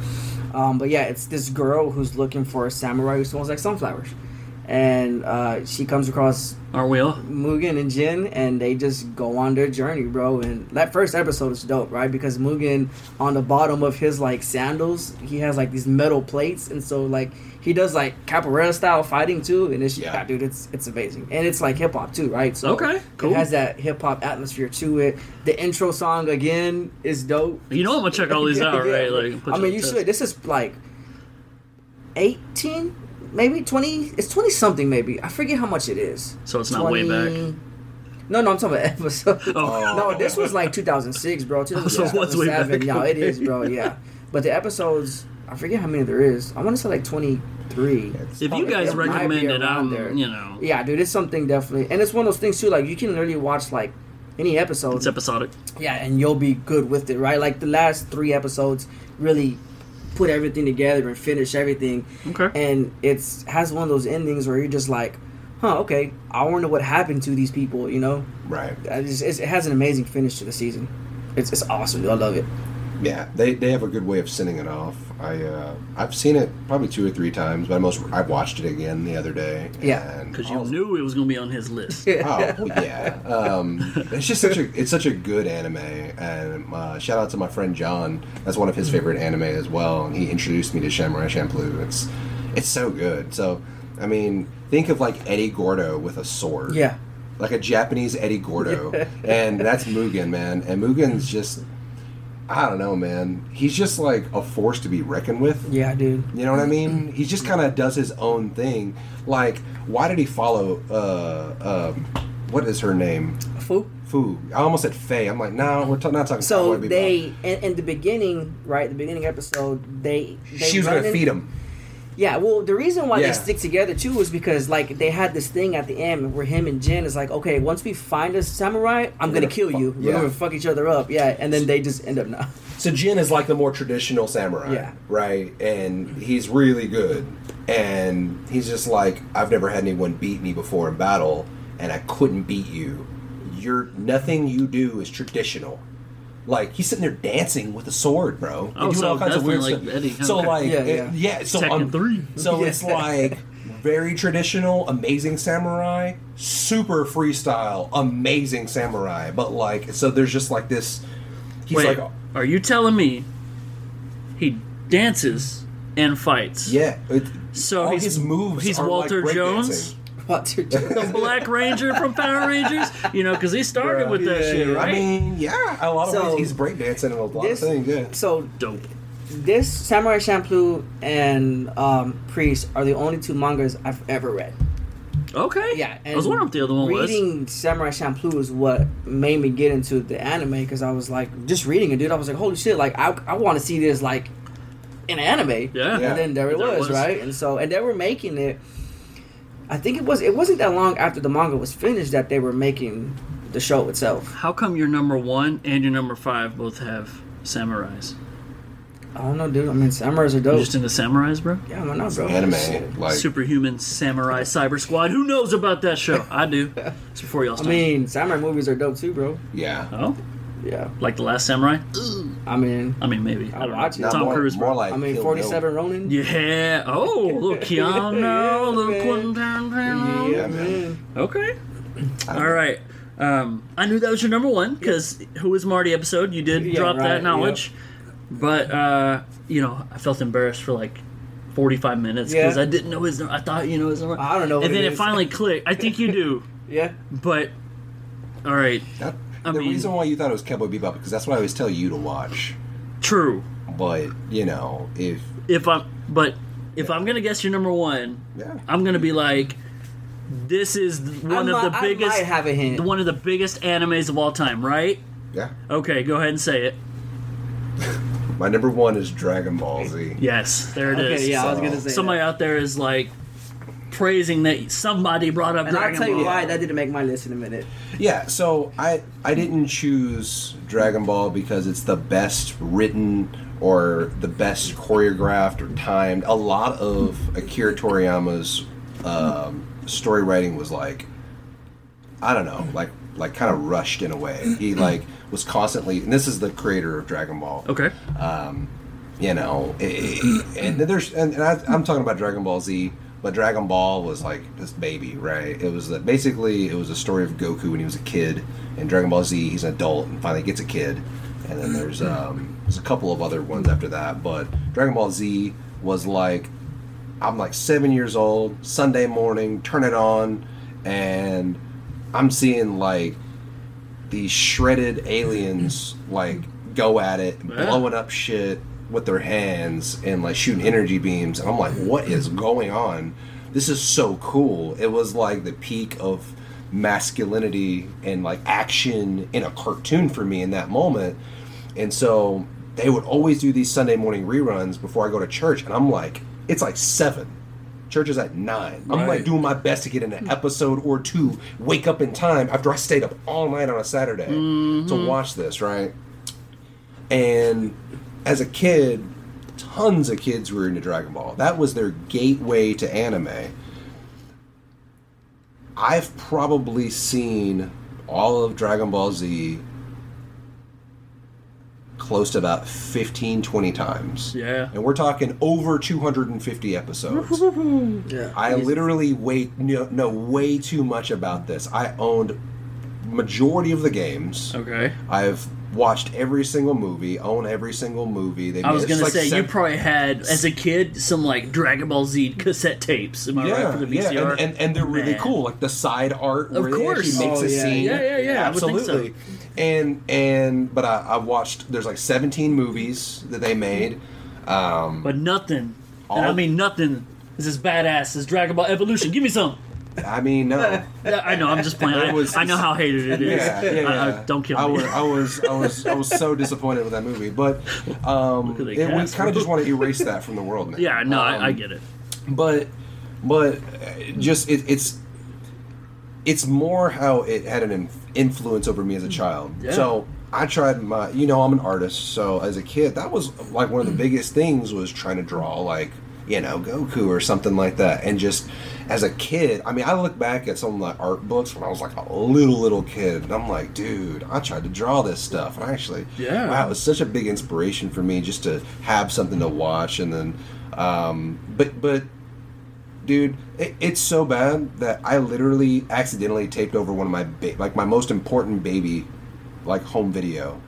E: Um, but yeah, it's this girl who's looking for a samurai who smells like sunflowers, and uh, she comes across
D: Aren't we?
E: Mugen and Jin, and they just go on their journey, bro. And that first episode is dope, right? Because Mugen, on the bottom of his like sandals, he has like these metal plates, and so like he does like capoeira style fighting too. And it's yeah,
F: Yeah.
E: dude, it's it's amazing, and it's like hip hop too, right? So
D: Okay, cool.
E: It has that hip hop atmosphere to it. The intro song again is dope.
D: You know I'm gonna check all these out,
E: Yeah,
D: right?
E: bro.
D: Like, put
E: I mean, you
D: the
E: should. This is like eighteen, maybe twenty. It's twenty something, maybe. I forget how much it is.
D: So it's not way back.
E: No, no, I'm talking about episode.
D: Oh.
E: No, this was like 2006, bro.
D: So it was way
E: 2007.
D: back.
E: Yeah, it is, bro. Yeah, but the episodes, I forget how many there is. I want to say like 23.
D: If you guys
E: It might be
D: recommend it,
E: around
D: I'm,
E: there.
D: you know,
E: Yeah, dude, it's something definitely, and it's one of those things too. Like you can literally watch like any episode.
D: it's episodic.
E: Yeah, and you'll be good with it, right? Like the last three episodes really put everything together and finish everything.
D: Okay.
E: And it's has one of those endings where you're just like, huh, okay, I wonder what happened to these people, you know?
F: Right.
E: Just, it has an amazing finish to the season. It's, it's awesome. dude. I love it.
F: Yeah, they, they have a good way of sending it off. I uh, I've seen it probably two or three times, but I most I watched it again the other day.
E: Yeah.
D: Because you knew it was gonna be on his list.
F: Oh yeah, um, it's just such a it's such a good anime, and uh, shout out to my friend John. That's one of his favorite anime as well, and he introduced me to Samurai Champloo. It's it's so good. So I mean, think of like Eddie Gordo with a sword.
E: Yeah.
F: like a Japanese Eddie Gordo, and that's Mugen, man. And Mugen's just I don't know, man. He's just like a force to be reckoned with.
E: Yeah, dude.
F: You know what I mean? He just kind of does his own thing. Like, why did he follow? Uh, um, what is her name?
E: Fu.
F: Fu. I almost said Faye. I'm like, no, we're t- not talking.
E: So they, in, in the beginning, right, the beginning episode, they, they
F: she was gonna
E: in-
F: feed him.
E: Yeah, well, the reason why
F: Yeah.
E: they stick together too is because like they had this thing at the end where him and Jin is like, okay, once we find a samurai, I'm gonna
F: gonna
E: kill
F: fuck-
E: you. We're
F: yeah.
E: gonna fuck each other up. Yeah, and then they just end up not.
F: So Jin is like the more traditional samurai,
E: Yeah.
F: right? And he's really good. And he's just like, I've never had anyone beat me before in battle, and I couldn't beat you. You're nothing you do is traditional. Like he's sitting there dancing with a sword, bro. and
D: Oh,
F: doing
D: so
F: all kinds of weird
D: definitely
F: stuff.
D: Eddie.
F: So
D: Okay.
F: like,
E: Yeah,
F: it-
E: yeah.
F: yeah. So
D: Tekken
F: um,
D: 3.
F: So
E: Yeah.
F: it's like very traditional, amazing samurai, super freestyle, amazing samurai. But like, so there's just like this. He's
D: Wait,
F: like,
D: are you telling me he dances and fights?
F: Yeah. It,
D: So
F: all
D: he's-
F: his moves.
D: he's
F: are
D: Walter
F: like
D: Jones?
F: breakdancing.
E: What? dude?
D: The Black Ranger from Power Rangers? You know, because he started with that
E: Yeah,
D: shit,
E: yeah.
D: right?
F: I mean, yeah, a lot of
E: So,
F: ways he's breakdancing in a lot
E: this,
F: of things. Yeah.
E: So
D: Dope.
E: this Samurai Champloo and um, Priest are the only two mangas I've ever read.
D: Okay.
E: Yeah, and
D: I was wondering what the other one was.
E: reading Samurai Champloo is what made me get into the anime because I was like, just reading it, dude. I was like, holy shit! Like, I, I want to see this like in anime.
D: Yeah.
E: And then there it
D: There it
E: was,
D: was.
E: right? And so, and they were making it. I think it was. It wasn't that long after the manga was finished that they were making the show itself.
D: How come your number one and your number five both have samurais?
E: I don't know, dude. I mean, samurais are
D: You
E: dope.
D: just into samurais, bro?
E: yeah, why not, bro?
F: Anime, like
D: Superhuman Samurai Cyber Squad. Who knows about that show? I do. It's before y'all
E: I mean, samurai movies are dope too, bro.
F: yeah.
D: oh,
E: Yeah.
D: like the Last Samurai?
E: I mean,
D: I mean, maybe. I
E: I'll
D: don't
E: watch
D: know.
E: Not
D: Tom
F: more,
D: Cruise,
F: more
D: bro.
F: like
E: I mean,
F: Kill
E: forty-seven Ronin.
D: Yeah. Oh, little Keanu,
E: Yeah,
D: little
E: man.
D: Quentin Tarantino.
E: Yeah,
F: Yeah, man.
E: man.
D: Okay. All right. Um, I knew that was your number one because Who is Marty episode. You did
E: Yeah,
D: drop
E: right,
D: that knowledge, but uh, you know I felt embarrassed for like forty five minutes because
E: Yeah.
D: I didn't know his. I thought you know his number.
E: I don't know what
D: And then
E: it
D: it,
E: is.
D: finally clicked. I think you do,
E: Yeah.
D: but all right,
F: That,
D: I
F: the
D: mean-
F: reason why you thought it was Cowboy Bebop because that's what I always tell you to watch.
D: true.
F: But you know, if
D: If I'm, but if I'm gonna guess your number one,
F: yeah,
D: I'm gonna be like, this is one
E: I
D: of the biggest,
E: I have a hint.
D: one of the biggest animes of all time, right?
F: yeah.
D: Okay, go ahead and say it.
F: My number one is Dragon Ball Z.
D: Yes, there it is.
E: Okay, yeah, I was gonna say.
D: Somebody out there is like praising that somebody brought up
E: And I'll
D: Dragon
E: tell you why that didn't make my list in a minute.
F: Yeah, so I I didn't choose Dragon Ball because it's the best written or the best choreographed or timed. A lot of Akira Toriyama's um, story writing was like I don't know, like like kind of rushed in a way. He like was constantly, and this is the creator of Dragon Ball.
D: Okay.
F: Um, you know, i- i- and there's and, and I, I'm talking about Dragon Ball Z. But Dragon Ball was like this baby, right? It was the, basically it was a story of Goku when he was a kid, and Dragon Ball Z he's an adult and finally gets a kid, and then there's um, there's a couple of other ones after that. But Dragon Ball Z was like I'm like seven years old, Sunday morning, turn it on, and I'm seeing like these shredded aliens like go at it, blowing up shit with their hands and like shooting energy beams. And I'm like, what is going on? This is so cool. It was like the peak of masculinity and like action in a cartoon for me in that moment. And so they would always do these Sunday morning reruns before I go to church. And I'm like, it's like seven. Church is at nine. I'm like doing my best to get in an episode or two, wake up in time after I stayed up all night on a Saturday mm-hmm. to watch this, right? And as a kid, tons of kids were into Dragon Ball. That was their gateway to anime. I've probably seen all of Dragon Ball Z close to about 15, 20 times.
D: Yeah.
F: And we're talking over 250 episodes.
E: Yeah.
F: I literally wait know, know way too much about this. I owned majority of the games.
D: Okay.
F: I've watched every single movie, own every single movie. They
D: I was gonna
F: like
D: say you probably had as a kid some like Dragon Ball Z cassette tapes. Am I
F: yeah,
D: right for the
F: yeah, and, and, and they're really
D: Man.
F: cool. Like the side art where
D: Of
F: he
D: course.
F: actually makes
E: Oh,
F: a
E: yeah,
F: scene.
D: yeah, yeah, yeah, think so.
F: absolutely. And and but I, I watched. There's like 17 movies that they made. Um,
D: But nothing,
F: All-
D: and I mean nothing, This is as badass as Dragon Ball Evolution. Give me some.
F: I mean, no.
D: I know. I'm just playing. I,
F: was-
D: I know how hated it is.
F: Yeah, yeah,
D: I- I-
F: yeah.
D: don't kill
F: I
D: me.
F: was, I was, I was, I was so disappointed with that movie, but um,
D: Look at the
F: it- we kind of just want to erase that from the world now.
D: yeah, no, I, I
F: Um,
D: get it.
F: but but uh, just it, it's it's more how it had an influence over me as a child.
D: Yeah.
F: So I tried my, you know, I'm an artist. So as a kid, that was like one of the biggest things was trying to draw like you know Goku or something like that, and just as a kid, I mean, I look back at some of my art books when I was like a little little kid, and I'm like, dude, I tried to draw this stuff, and I actually,
D: Yeah.
F: wow, it was such a big inspiration for me just to have something to watch, and then, um, but but dude it, it's so bad that i literally accidentally taped over one of my ba- like my most important baby like home video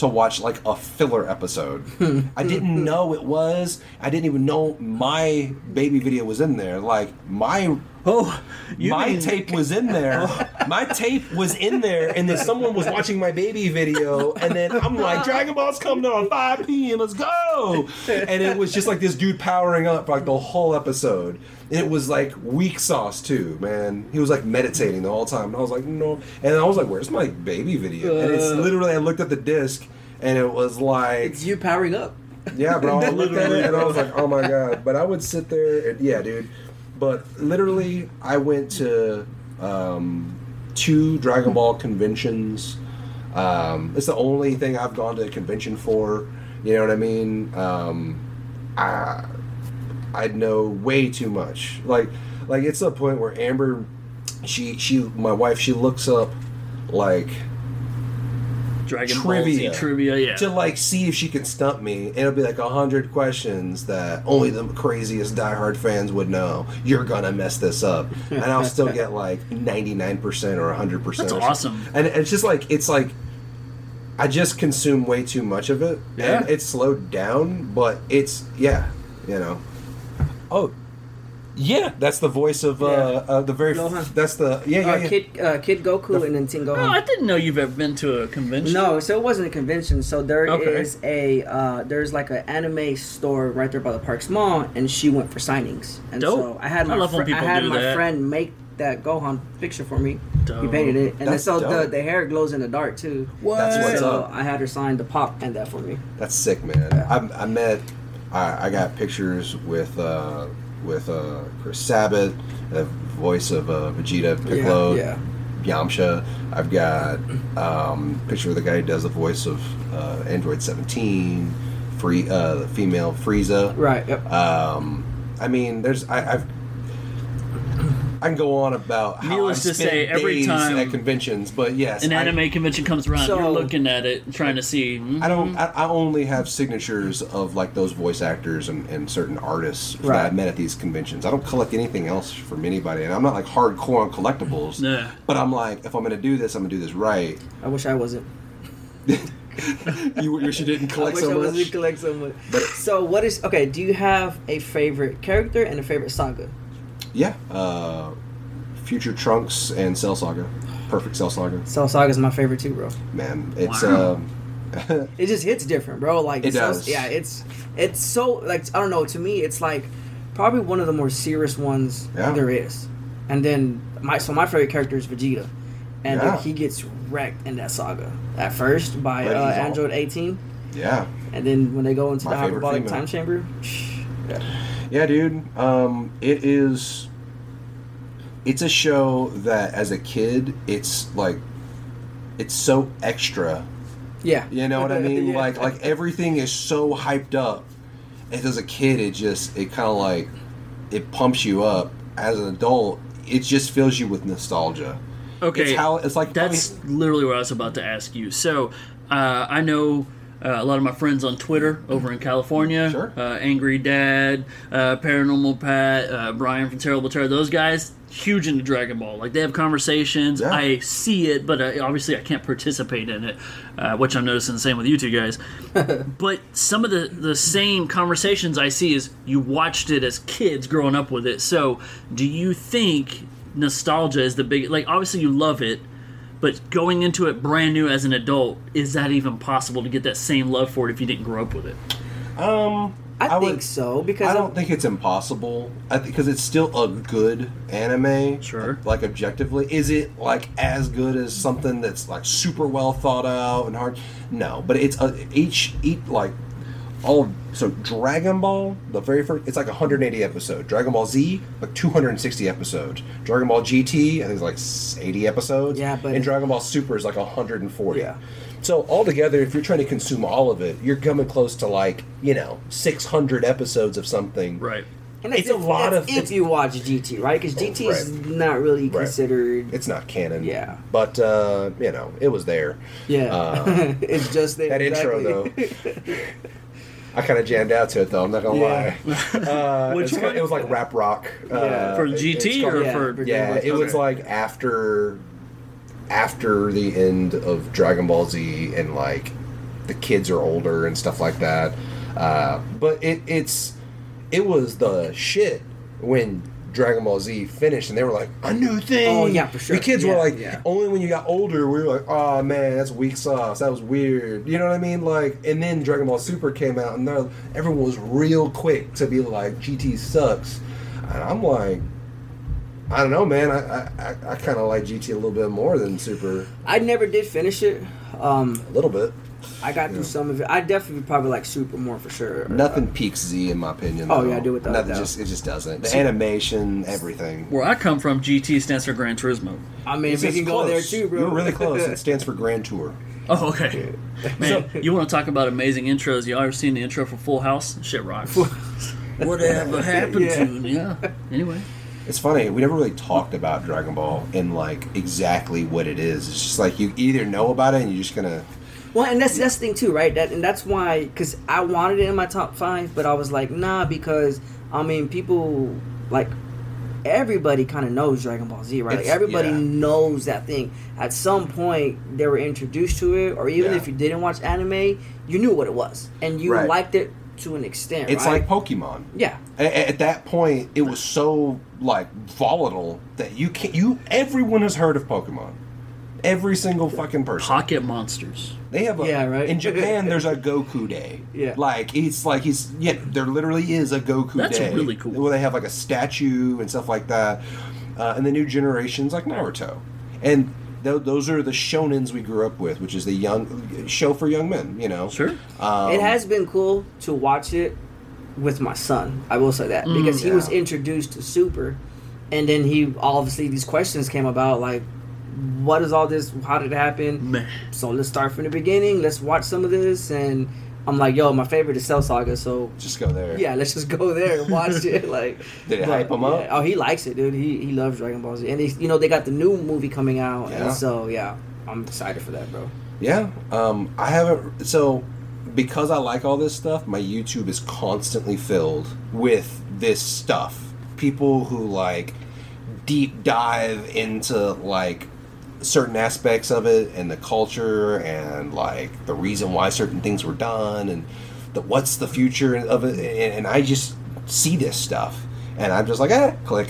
F: to watch like a filler episode. I didn't know it was i didn't even know my baby video was in there. Like my
D: Oh,
F: my
D: mean-
F: tape was in there. Oh. my tape was in there, and then someone was watching my baby video, and then I'm like, Dragon Ball's coming on 5 p.m. Let's go! And it was just like this dude powering up for like the whole episode. And it was like weak sauce too, man. He was like meditating the whole time, and I was like, no. And I was like, where's my baby video? And it's uh. literally, I looked at the disc, and it was like,
E: It's you powering up.
F: yeah, bro. I looked at it and I was like, oh my god. But I would sit there and yeah, dude. But literally, I went to um, two Dragon Ball conventions. Um, it's the only thing I've gone to a convention for. You know what I mean? Um, I I know way too much. Like like it's a point where Amber, she she my wife she looks up like
D: Dragon
F: trivia.
D: Ball Z trivia. Yeah.
F: to like see if she can stump me. And it'll be like a hundred questions that only the craziest diehard fans would know. You're gonna mess this up, and I'll still get like ninety nine percent or hundred percent.
D: That's awesome.
F: And it's just like it's like I just consume way too much of it,
D: Yeah.
F: and it's slowed down. But it's yeah, you know. Oh. Yeah, that's the voice of uh,
E: Yeah.
F: uh the very.
E: Gohan.
F: That's the yeah yeah,
E: Uh,
F: yeah.
E: Kid, uh, Kid Goku and then Tin
D: Oh, I didn't know you've ever been to a convention.
E: No, so it wasn't a convention. So there is
D: Okay.
E: a uh, there's like an anime store right there by the Parks Mall, and she went for signings. And
D: Dope.
E: so I had
D: I
E: my
D: love when
E: fri- I had
D: do
E: my
D: that.
E: friend make that Gohan picture for me. He painted it, and then
F: That's
E: so the, the hair glows in the dark too.
F: That's what's
E: so
F: up.
E: I had her sign the pop and that for me.
F: That's sick, man. I, I met, I, I got pictures with uh, with uh, Chris Sabat, the voice of uh, Vegeta, Piccolo,
E: yeah.
F: Yamcha. I've got um, picture of the guy who does the voice of uh, Android 17, free uh, the female Frieza.
E: Right. Yep.
F: Um, I mean, there's I, I've. I can go on about how
D: Needless
F: I
D: to
F: spend
D: say, every
F: days
D: time
F: at conventions, but yes,
D: An
F: I-
D: anime convention comes around,
E: So-
D: you're looking at it, trying to see. mhm.
F: I don't. I, I only have signatures of like those voice actors and, and certain artists that
E: Right.
F: I met at these conventions. I don't collect anything else from anybody, and I'm not like hardcore on collectibles.
D: Yeah.
F: But I'm like, if I'm going to do this, I'm going to do this right.
E: I wish I wasn't.
F: You wish you didn't
E: I
F: collect
E: wish
F: so
E: I wasn't
F: much.
E: collect so much.
F: But-
E: so what is okay? Do you have a favorite character and a favorite saga?
F: Yeah. Uh, Future Trunks and Cell Saga, perfect Cell Saga.
E: Cell Saga is my favorite too, bro.
F: Man, it's
D: Wow.
F: um,
E: It just hits different, bro. Like
F: It
E: Cell-
F: does.
E: Yeah, it's it's so like I don't know. To me, it's like probably one of the more serious ones
F: Yeah.
E: there is. And then my so my favorite character is Vegeta, and
F: Yeah.
E: then he gets wrecked in that saga at first by uh,
F: he's all-
E: Android 18,
F: yeah.
E: and then when they go into
F: My
E: the hyperbolic
F: female.
E: time chamber. Yeah.
F: Yeah, dude. Um, it is. It's a show that, as a kid, it's like, it's so extra.
E: Yeah.
F: You know what I mean?
E: Yeah.
F: Like, like everything is so hyped up. And as a kid, it just, it kind of like, it pumps you up. As an adult, it just fills you with nostalgia.
D: Okay,
F: It's how it's like.
D: That's literally what I was about to ask you. So, uh, I know uh, a lot of my friends on Twitter over in California.
F: Sure.
D: Uh, Angry Dad, uh, Paranormal Pat, uh, Brian from Terrible Terror. Those guys huge into Dragon Ball. Like they have conversations.
F: Yeah.
D: I see it, but I, obviously I can't participate in it, uh, which I'm noticing the same with you two guys. but some of the the same conversations I see is you watched it as kids growing up with it. So, do you think nostalgia is the big like obviously you love it, but going into it brand new as an adult, is that even possible to get that same love for it if you didn't grow up with it?
F: Um,
E: I,
F: I
E: think
F: would-
E: so because
F: I
E: I'm-
F: don't think it's impossible. I because it's still a good anime.
D: Sure.
F: Like objectively, is it like as good as something that's like super well thought out and hard? No, but it's a, each each like all of, so Dragon Ball the very first it's like 180 episode. Dragon Ball Z like 260 episodes. Dragon Ball GT I think it's like 80 episodes.
E: Yeah, but
F: and Dragon Ball Super is like 140.
E: Yeah.
F: So altogether, if you're trying to consume all of it, you're coming close to like you know 600 episodes of something.
D: Right.
E: And that's
F: It's a lot
E: that's
F: of-
E: if you watch GT, right? Because GT is
F: Right.
E: not really
F: Right.
E: considered.
F: It's not canon.
E: Yeah.
F: But uh, you know, it was there.
E: yeah,
F: Uh,
E: it's just there.
F: that intro
E: exactly.
F: I kind of jammed out to it though. I'm not gonna
E: Yeah.
F: lie. Uh,
D: Which
F: it's kinda-
D: one?
F: it was like rap rock.
E: Yeah.
F: Uh,
D: For
F: it- it's
D: GT
F: called-
D: or
E: Yeah,
D: for
E: for
F: yeah, it
E: Ball
F: was like after after the end of Dragon Ball Z and like the kids are older and stuff like that. Uh, but it it's it was the shit when Dragon Ball Z finished and they were like a new thing.
E: Oh, yeah, for sure.
F: The kids were like
E: yeah.
F: only when you got older we were like, oh man, that's weak sauce. That was weird. You know what I mean? Like and then Dragon Ball Super came out and everyone was real quick to be like GT sucks. And I'm like I don't know, man. I I, I kind of like GT a little bit more than Super,
E: I never did finish it. Um,
F: a little bit.
E: I got through some of it. I definitely probably like Super more for sure.
F: Nothing peaks Z in my opinion.
E: Oh,
F: though.
E: yeah, I do without a
F: Nothing just it just doesn't. The animation, everything.
D: Where I come from, GT stands for Gran Turismo.
E: I mean,
F: It's
E: we
F: just
E: can go there too, bro.
F: You're really close. it stands for Grand Tour.
D: Oh, okay. Man, you want to talk about amazing intros? Y'all ever seen the intro for Full House? Shit rocks. Whatever happened
E: Yeah.
D: to yeah. Anyway,
F: It's funny. We never really talked about Dragon Ball and like exactly what it is. It's just like you either know about it and you're just gonna.
E: Well, and that's that's the thing too, right? That and that's why because I wanted it in my top five, but I was like, nah, because I mean, people like everybody kind of knows Dragon Ball Z, right? Like everybody
F: yeah.
E: knows that thing. At some point, they were introduced to it, or even
F: Yeah.
E: if you didn't watch anime, you knew what it was, and you
F: Right.
E: liked it to an extent.
F: It's
E: right?
F: like Pokemon.
E: yeah,
F: A- At that point, it was so like volatile that you can't. You everyone has heard of Pokemon. Every single fucking person.
D: pocket monsters.
F: They have a
E: Yeah, right.
F: in Japan. There's a Goku Day.
E: Yeah.
F: like it's like he's yeah. There literally is a Goku
D: That's
F: Day.
D: really cool.
F: Where they have like a statue and stuff like that. Uh, and the new generations like Naruto, and th- those are the shonens we grew up with, which is the young show for young men. You know,
D: Sure.
F: Um,
E: it has been cool to watch it with my son. I will say that because he was introduced to Super, and then he obviously these questions came about like, what is all this? How did it happen?
D: Meh.
E: So let's start from the beginning. Let's watch some of this, and I'm like, yo, my favorite is Cell Saga, so
F: Just go there.
E: yeah, let's just go there and watch it. Like,
F: Did it
E: but,
F: hype him up?
E: yeah. Oh, he likes it, dude. He he loves Dragon Ball Z, and they, you know they got the new movie coming out,
F: Yeah.
E: and so yeah, I'm excited for that, bro.
F: Yeah. Um, I haven't. So, because I like all this stuff, my YouTube is constantly filled with this stuff. People who like deep dive into like certain aspects of it and the culture and like the reason why certain things were done and the what's the future of it. And, and I just see this stuff and I'm just like, eh, click.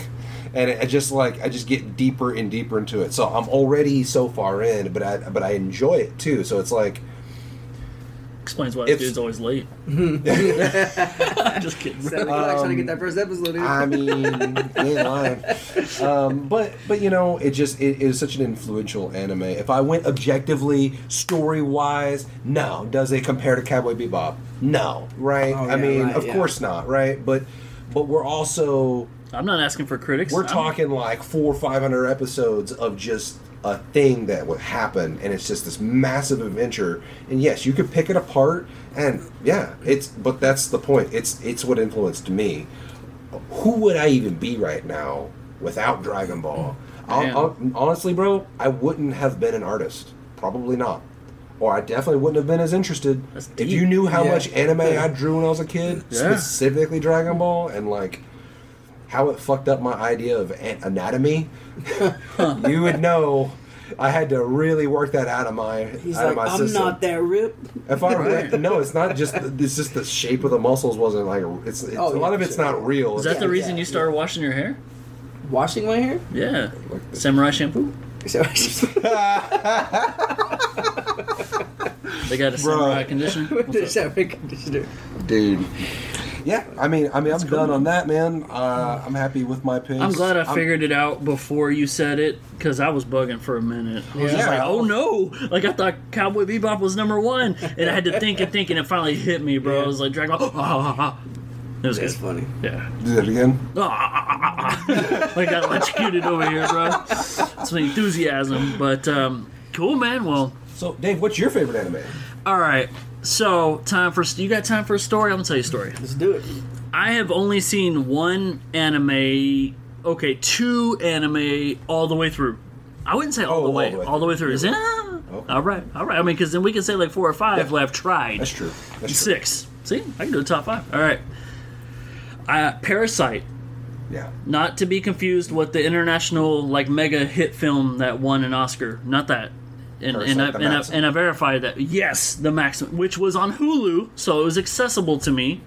F: And I just like I just get deeper and deeper into it. So I'm already so far in, but I but I enjoy it too. So it's like
D: Explains why
F: If-
D: this dude's always late. Just kidding.
E: So, like, trying to get that first episode. in.
F: I mean, you ain't lying. Um, but but you know, it just it is such an influential anime. If I went objectively, story wise, no. Does it compare to Cowboy Bebop? No, right?
E: Oh,
F: I mean,
E: right,
F: of
E: yeah.
F: course not, right? But but we're also
D: I'm not asking for critics.
F: we're
D: I'm-
F: talking like four or five hundred episodes of just a thing that would happen and it's just this massive adventure. And yes you could pick it apart and yeah it's but that's the point. It's it's what influenced me. Who would i even be right now without dragon ball? I'll, I'll- honestly bro i wouldn't have been an artist. Probably not. Or i definitely wouldn't have been as interested. If you knew how
E: Yeah.
F: much anime i drew when i was a kid
D: Yeah.
F: specifically dragon ball and like how it fucked up my idea of anatomy, you would know I had to really work that out of my
E: He's
F: out
E: like,
F: of my
E: I'm
F: system.
E: not that rip.
F: If I
D: Right.
F: no, it's not just it's just the shape of the muscles wasn't like it's, it's
E: Oh,
F: a lot of it's
E: sure.
F: not real.
D: Is that
F: It's
D: the reason
E: yeah,
D: you started washing your hair?
E: Washing my hair.
D: Yeah.
F: like-
D: Samurai shampoo? They got a samurai conditioner. What's
E: the
D: up?
E: shower conditioner.
F: dude. Yeah, I mean, I mean, I'm
D: cool,
F: done on that, man. Uh, I'm happy with my picks.
D: I'm glad I
F: I'm-
D: figured it out before you said it because I was bugging for a minute. I was just like, "Oh no!" Like I thought Cowboy Bebop was number one, and I had to think and think, and it finally hit me, bro. I was like, "Dragon Ball!" Ah. It was
E: It's
D: good.
E: funny.
D: Yeah.
F: Do that again.
D: Ah, ah, ah, ah, ah. I got electrocuted over here, bro. Some enthusiasm, but um, cool, man. Well,
F: So, Dave, what's your favorite anime?
D: all right. So time for you got time for a story? I'm gonna tell you a story.
E: Let's do it.
D: I have only seen one anime. Okay, two anime all the way through. I wouldn't say all
F: Oh,
D: the
F: all
D: way.
F: the way
D: All the way
F: through.
D: Is it?
F: Okay.
D: All right, all right. I mean, because then we can say like four or five
F: Yeah.
D: who I've tried.
F: That's true. That's true.
D: Six. See, I can do a top five. All right. Uh, Parasyte,
F: Yeah.
D: not to be confused with the international like mega hit film that won an Oscar. Not that. And, and, I, and, I, and I verified that yes, the maximum, which was on Hulu, so it was accessible to me,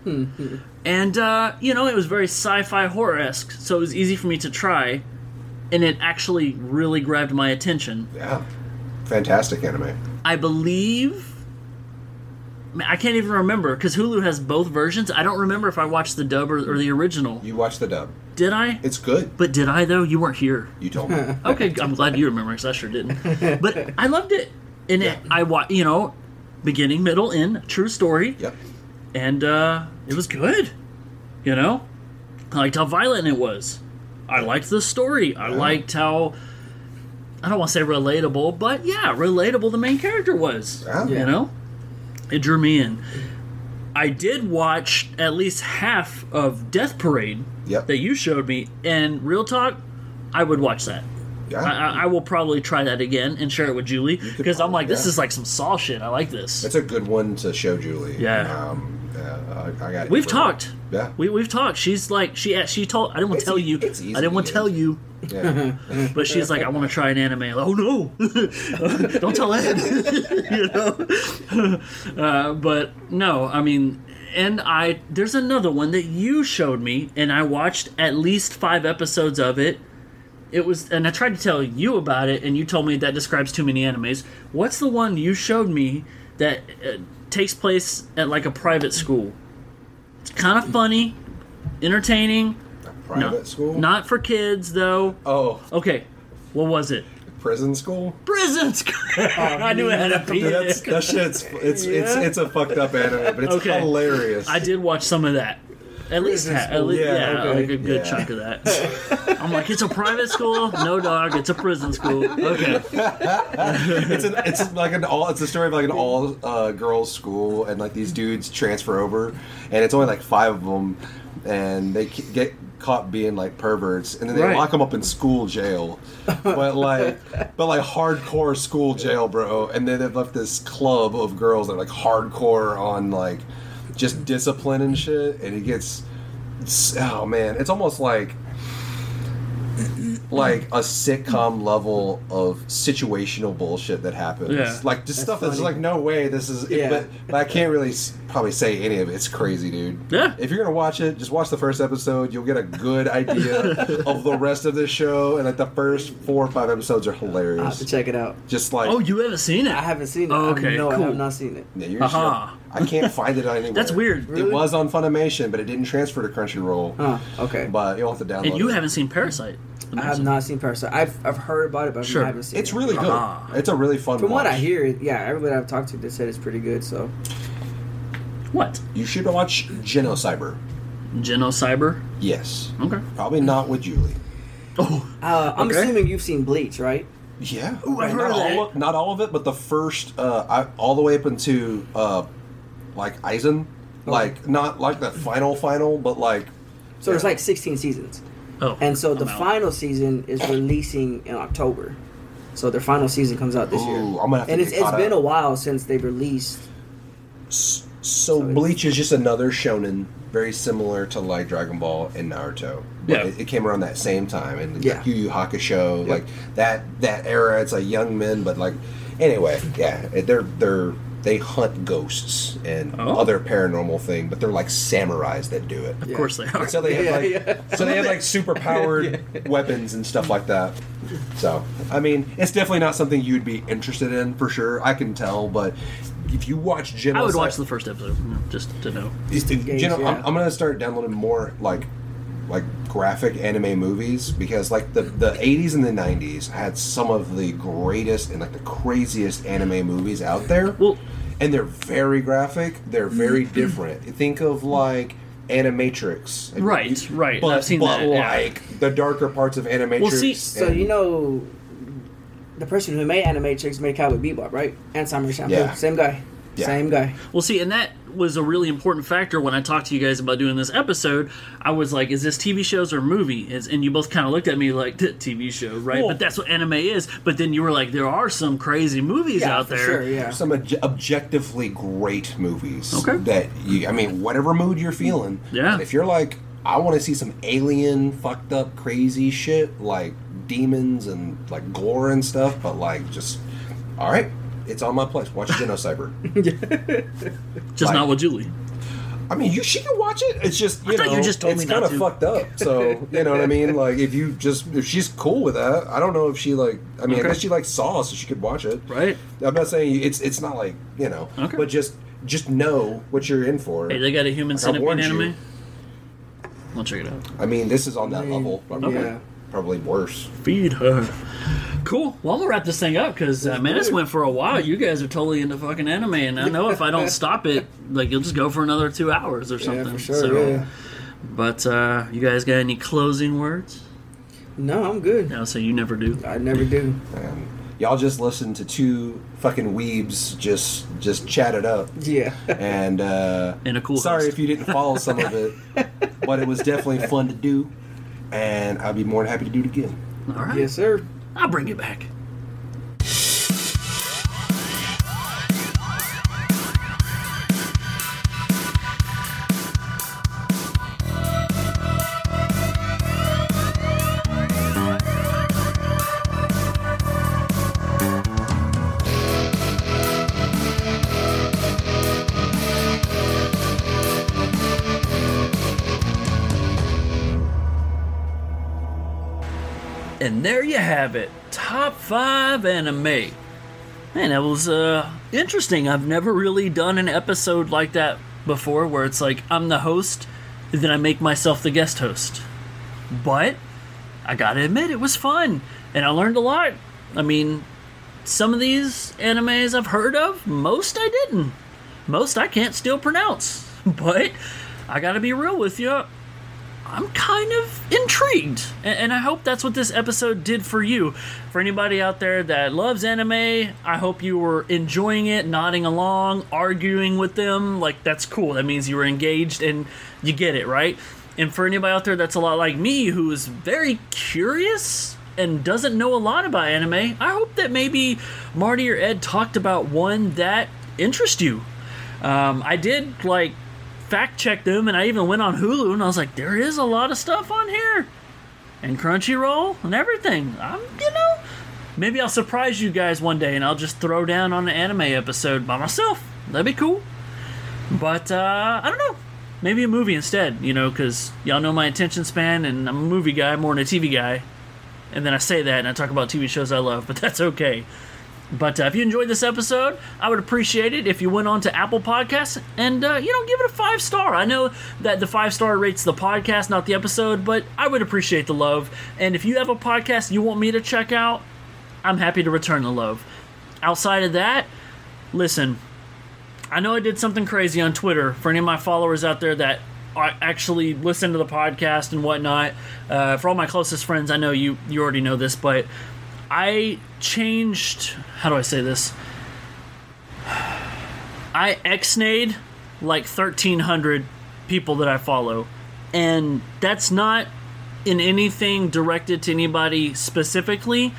D: and uh, you know it was very sci-fi horror esque, so it was easy for me to try, and it actually really grabbed my attention.
F: Yeah. Fantastic anime.
D: I believe. I can't even remember because Hulu has both versions. I don't remember if I watched the dub or, or the original.
F: You watched the dub.
D: Did I?
F: It's good.
D: But did I though? You weren't here.
F: You told me.
D: Okay, I'm glad you remember because I sure didn't. But I loved it, and it, I wa you know, beginning, middle, end, true story,
F: yep.
D: and uh, it was good. You know, I liked how violent it was. I liked the story. I liked how. I don't want to say relatable, but yeah, relatable the main character was.
F: Yeah.
D: You know, it drew me in. I did watch at least half of Death Parade
F: Yep.
D: that you showed me, and real talk, I would watch that.
F: Yeah.
D: I, I, will probably try that again and share it with Julie because I'm like, this
F: yeah.
D: is like some Saw shit. I like this.
F: That's a good one to show Julie.
D: Yeah.
F: Um, uh, I, I got.
D: We've talked.
F: Yeah.
D: We, we've talked. She's like, she she told. I didn't want to tell you. I didn't want to
F: to
D: tell you.
F: Yeah.
D: But she's like, I want to try an anime. Like, oh no, don't tell Ed. you know. Uh, but no, I mean, and I there's another one that you showed me, and I watched at least five episodes of it. It was, and I tried to tell you about it, and you told me that describes too many animes. What's the one you showed me that uh, takes place at like a private school? It's kind of funny, entertaining.
F: Private
D: no,
F: school.
D: Not for kids though.
F: Oh,
D: Okay, what was it?
F: prison school.
D: Prison School. I knew it had a P.
F: That's, that shit's it's it's it's a fucked up anime, but it's
D: Okay.
F: hilarious.
D: I did watch some of that. At least, ha- at least
F: Yeah,
D: yeah,
E: okay.
D: like a good
F: Yeah.
D: chunk of that. I'm like, it's a private school, no dog. It's a prison school. Okay,
F: it's an, it's like an all it's a story of like an all uh, girls school and like these dudes transfer over and it's only like five of them and they get caught being like perverts and then they
D: Right.
F: lock them up in school jail but like but like hardcore school jail bro and then they've left this club of girls that are like hardcore on like just discipline and shit and he gets oh man it's almost like like a sitcom level of situational bullshit that happens.
D: Yeah.
F: Like just stuff that's like, no way, this is.
E: Yeah.
F: But, but I can't really probably say any of it. It's crazy, dude.
D: Yeah.
F: If you're gonna watch it, just watch the first episode. You'll get a good idea of the rest of the show. And like the first four or five episodes are
E: I have to
F: hilarious.
E: check it out.
F: Just like
D: Oh, you haven't seen it?
E: I haven't seen it.
D: Oh,
E: I-
D: okay,
E: no, I have not seen it.
F: yeah, you're
D: Aha. Uh-huh.
F: I can't find it anywhere.
D: That's weird.
F: It was on Funimation, but it didn't transfer to Crunchyroll.
E: Oh, okay.
F: But you'll have to download
D: And you
F: it.
D: haven't seen Parasyte.
E: I have not seen Parasyte. I've I've heard about it, but
D: Sure.
E: I haven't seen
F: It's
E: it.
F: really good.
D: Ah.
F: It's a really fun. One.
E: From what I hear, yeah, everybody I've talked to, they said it's pretty good. So
D: What?
F: You should watch Genocyber.
D: Genocyber?
F: Yes.
D: Okay.
F: Probably not with Julie.
D: Oh,
E: uh, I'm
D: Okay.
E: assuming you've seen Bleach, right?
F: Yeah.
D: Ooh, I've
F: not
D: heard of that.
F: all of, not all of it, but the first, uh, I, all the way up into uh, like Aizen, like not like the final final, but like
E: So there's like 16 seasons,
D: oh.
E: and so the
D: I'm out.
E: final season is releasing in October. So their final season comes out this year.
F: Ooh, I'm gonna have to
E: and
F: get
E: it's, it's
F: caught
E: been a while since they've released.
F: so,
E: So
F: Bleach is just another shonen, very similar to like Dragon Ball and Naruto. But
D: Yeah.
F: it, it came around that same time, and
E: Yeah.
F: like Yu Yu Hakusho, like that that era. It's like young men, but like anyway, yeah, they're they're they hunt ghosts and
D: Oh.
F: other paranormal thing, but they're like samurais that do it.
D: Of course they are.
F: So they have
E: Yeah,
F: like,
E: yeah.
F: so they have like super powered weapons and stuff like that. So I mean, it's definitely not something you'd be interested in for sure. I can tell, but if you watch Genocyber,
D: I would watch the first episode mm, just to know.
F: Is the-
E: Gauge,
F: you know, I'm. I'm gonna start downloading more like like graphic anime movies because like the the 80s and the 90s had some of the greatest and like the craziest anime movies out there.
D: Well-
F: and they're very graphic. They're very mm-hmm. different. Think of like Animatrix.
D: Right, right.
F: But,
D: I've seen
F: but
D: that, yeah.
F: like the darker parts of Animatrix.
D: Well, see,
E: So you know, the person who made Animatrix made Cowboy Bebop, right? And Samurai Champloo.
F: Yeah.
E: Same guy.
F: Yeah.
E: Same guy.
D: Well, see, and that was a really important factor when I talked to you guys about doing this episode. I was like, "Is this TV shows or movie?" Is and you both kind of looked at me like, "T- "TV show, right?"
F: Well-
D: but that's what anime is. But then you were like, "There are some crazy movies
E: Yeah,
D: out
E: for
D: there."
E: sure. Yeah.
F: some obje- objectively great movies.
D: Okay.
F: That you, I mean, whatever mood you're feeling.
D: Yeah.
F: If you're like, I want to see some alien, fucked up, crazy shit like demons and like gore and stuff, but like just, all right, it's on my place. Watch Genocyber.
D: Just
F: Like-
D: not with Julie.
F: I mean, you she can watch it. It's just you
D: I thought
F: know,
D: you just told
F: it's
D: me not
F: kind of
D: to.
F: fucked up. So you know what I mean? Like if you just if she's cool with that, I don't know if she like. I mean,
D: Okay.
F: I guess she like Saw, so she could watch it.
D: Right.
F: I'm not saying it's it's not like you know,
D: Okay.
F: but just just know what you're in for.
D: Hey, they got a human
F: Like, I
D: centipede
F: warned you.
D: anime. I'll check it out.
F: I mean, this is on that level. Probably,
E: Yeah.
F: Probably worse.
D: Feed her. Cool. Well, I'm gonna wrap this thing up because uh, man, this went for a while. You guys are totally into fucking anime, and I know if I don't stop it, like you'll just go for another two hours or something.
E: Yeah, for sure.
D: So,
E: yeah.
D: But uh, you guys got any closing words?
E: No, I'm good.
D: No, so you never do.
E: I never do.
F: And y'all just listen to two fucking weebs just just chat it up.
E: Yeah.
F: And uh,
D: And a cool
F: sorry
D: host.
F: if you didn't follow some of it, but it was definitely fun to do, and I'd be more than happy to do it again.
D: All right.
E: yes, sir.
D: I'll bring it back. Have it. Top five anime. Man, that was uh, interesting. I've never really done an episode like that before where it's like I'm the host, and then I make myself the guest host. But I gotta admit, it was fun, and I learned a lot. I mean, some of these animes I've heard of, most I didn't. Most I can't still pronounce. But I gotta be real with you. I'm kind of intrigued, and, and I hope that's what this episode did for you. For anybody out there that loves anime, I hope you were enjoying it, nodding along, arguing with them. Like, that's cool. That means you were engaged and you get it, right? And for anybody out there that's a lot like me, who is very curious and doesn't know a lot about anime, I hope that maybe Marty or Ed talked about one that interests you. Um, I did like fact check them, and I even went on Hulu, and I was like, there is a lot of stuff on here, and Crunchyroll and everything. I'm, you know, maybe I'll surprise you guys one day, and I'll just throw down on an anime episode by myself. That'd be cool. But uh, I don't know. Maybe a movie instead, you know, because y'all know my attention span, and I'm a movie guy more than a TV guy. And then I say that, and I talk about TV shows I love, but that's okay. But uh, if you enjoyed this episode, I would appreciate it if you went on to Apple Podcasts and uh, you know give it a five star. I know that the five star rates the podcast, not the episode, but I would appreciate the love. And if you have a podcast you want me to check out, I'm happy to return the love. Outside of that, listen, I know I did something crazy on Twitter for any of my followers out there that are- actually listen to the podcast and whatnot. Uh, for all my closest friends, I know you you already know this, but I changed. How do I say this? I exnayed like 1,300 people that I follow. And that's not in anything directed to anybody specifically.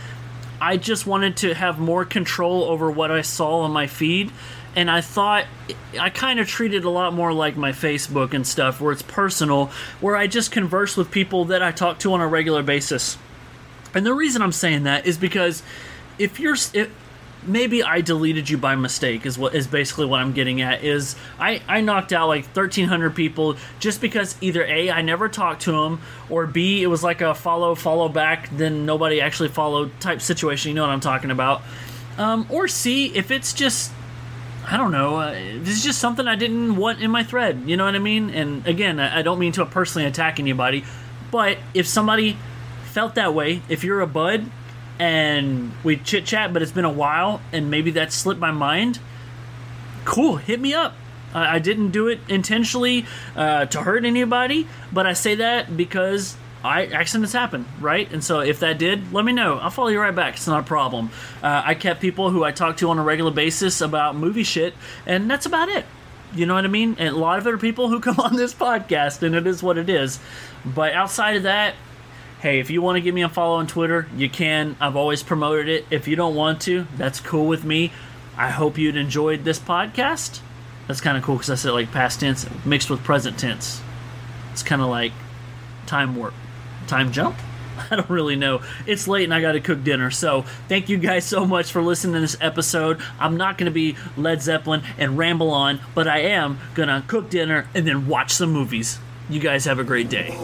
D: I just wanted to have more control over what I saw on my feed. And I thought I kind of treated a lot more like my Facebook and stuff, where it's personal, where I just converse with people that I talk to on a regular basis. And the reason I'm saying that is because if you're if, maybe I deleted you by mistake is what is basically what I'm getting at is I I knocked out like 1300 people just because either A I never talked to them or B it was like a follow follow back then nobody actually followed type situation you know what I'm talking about um, or C if it's just I don't know. Uh, this is just something I didn't want in my thread. You know what I mean? And again, I I don't mean to personally attack anybody, but if somebody felt that way, if you're a bud and we chit chat, but it's been a while and maybe that slipped my mind, cool, hit me up. I I didn't do it intentionally uh, to hurt anybody, but I say that because I accidents happen, right? And so if that did, let me know. I'll follow you right back. It's not a problem. Uh, I kept people who I talk to on a regular basis about movie shit, and that's about it. You know what I mean? And a lot of are people who come on this podcast, and it is what it is. But outside of that, hey, if you want to give me a follow on Twitter, you can. I've always promoted it. If you don't want to, that's cool with me. I hope you'd enjoyed this podcast. That's kind of cool because I said like past tense mixed with present tense. It's kind of like time warp, time jump. I don't really know. It's late and I got to cook dinner. So, thank you guys so much for listening to this episode. I'm not going to be Led Zeppelin and ramble on, but I am going to cook dinner and then watch some movies. You guys have a great day.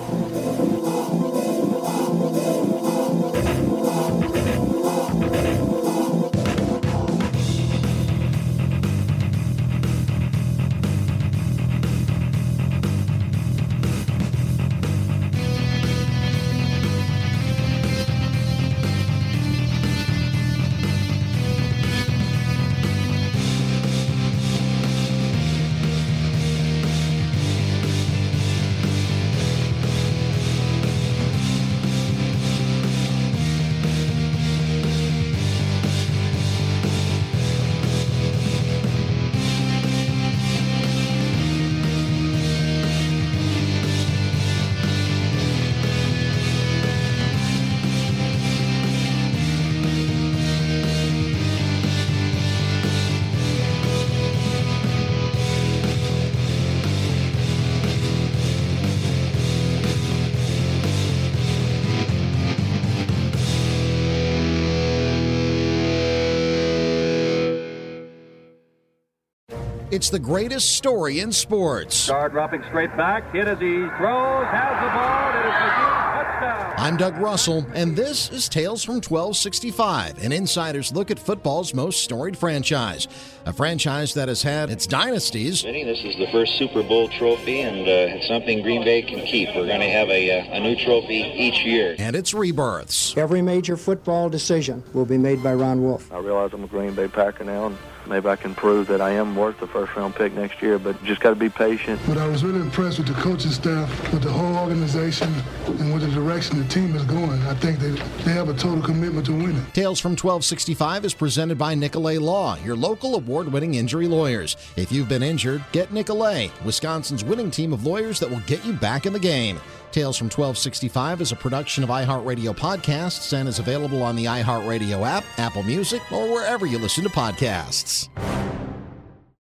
H: The greatest story in sports.
I: Starr dropping straight back. Hit as he throws. Has the ball. It is McGee.
H: I'm Doug Russell, and this is Tales from 1265, an insider's look at football's most storied franchise. A franchise that has had its dynasties.
I: This is the first Super Bowl trophy, and uh, it's something Green Bay can keep. We're going to have a, uh, a new trophy each year.
H: And its rebirths.
J: Every major football decision will be made by Ron Wolf.
K: I realize I'm a Green Bay Packer now, and maybe I can prove that I am worth the first round pick next year, but just got to be patient.
L: But I was really impressed with the coaching staff, with the whole organization, and with the direction the team is going. I think they, they have a total commitment to winning.
H: Tales from 1265 is presented by Nicolet Law, your local award winning injury lawyers. If you've been injured, get Nicolet, Wisconsin's winning team of lawyers that will get you back in the game. Tales from 1265 is a production of iHeartRadio Podcasts and is available on the iHeartRadio app, Apple Music, or wherever you listen to podcasts.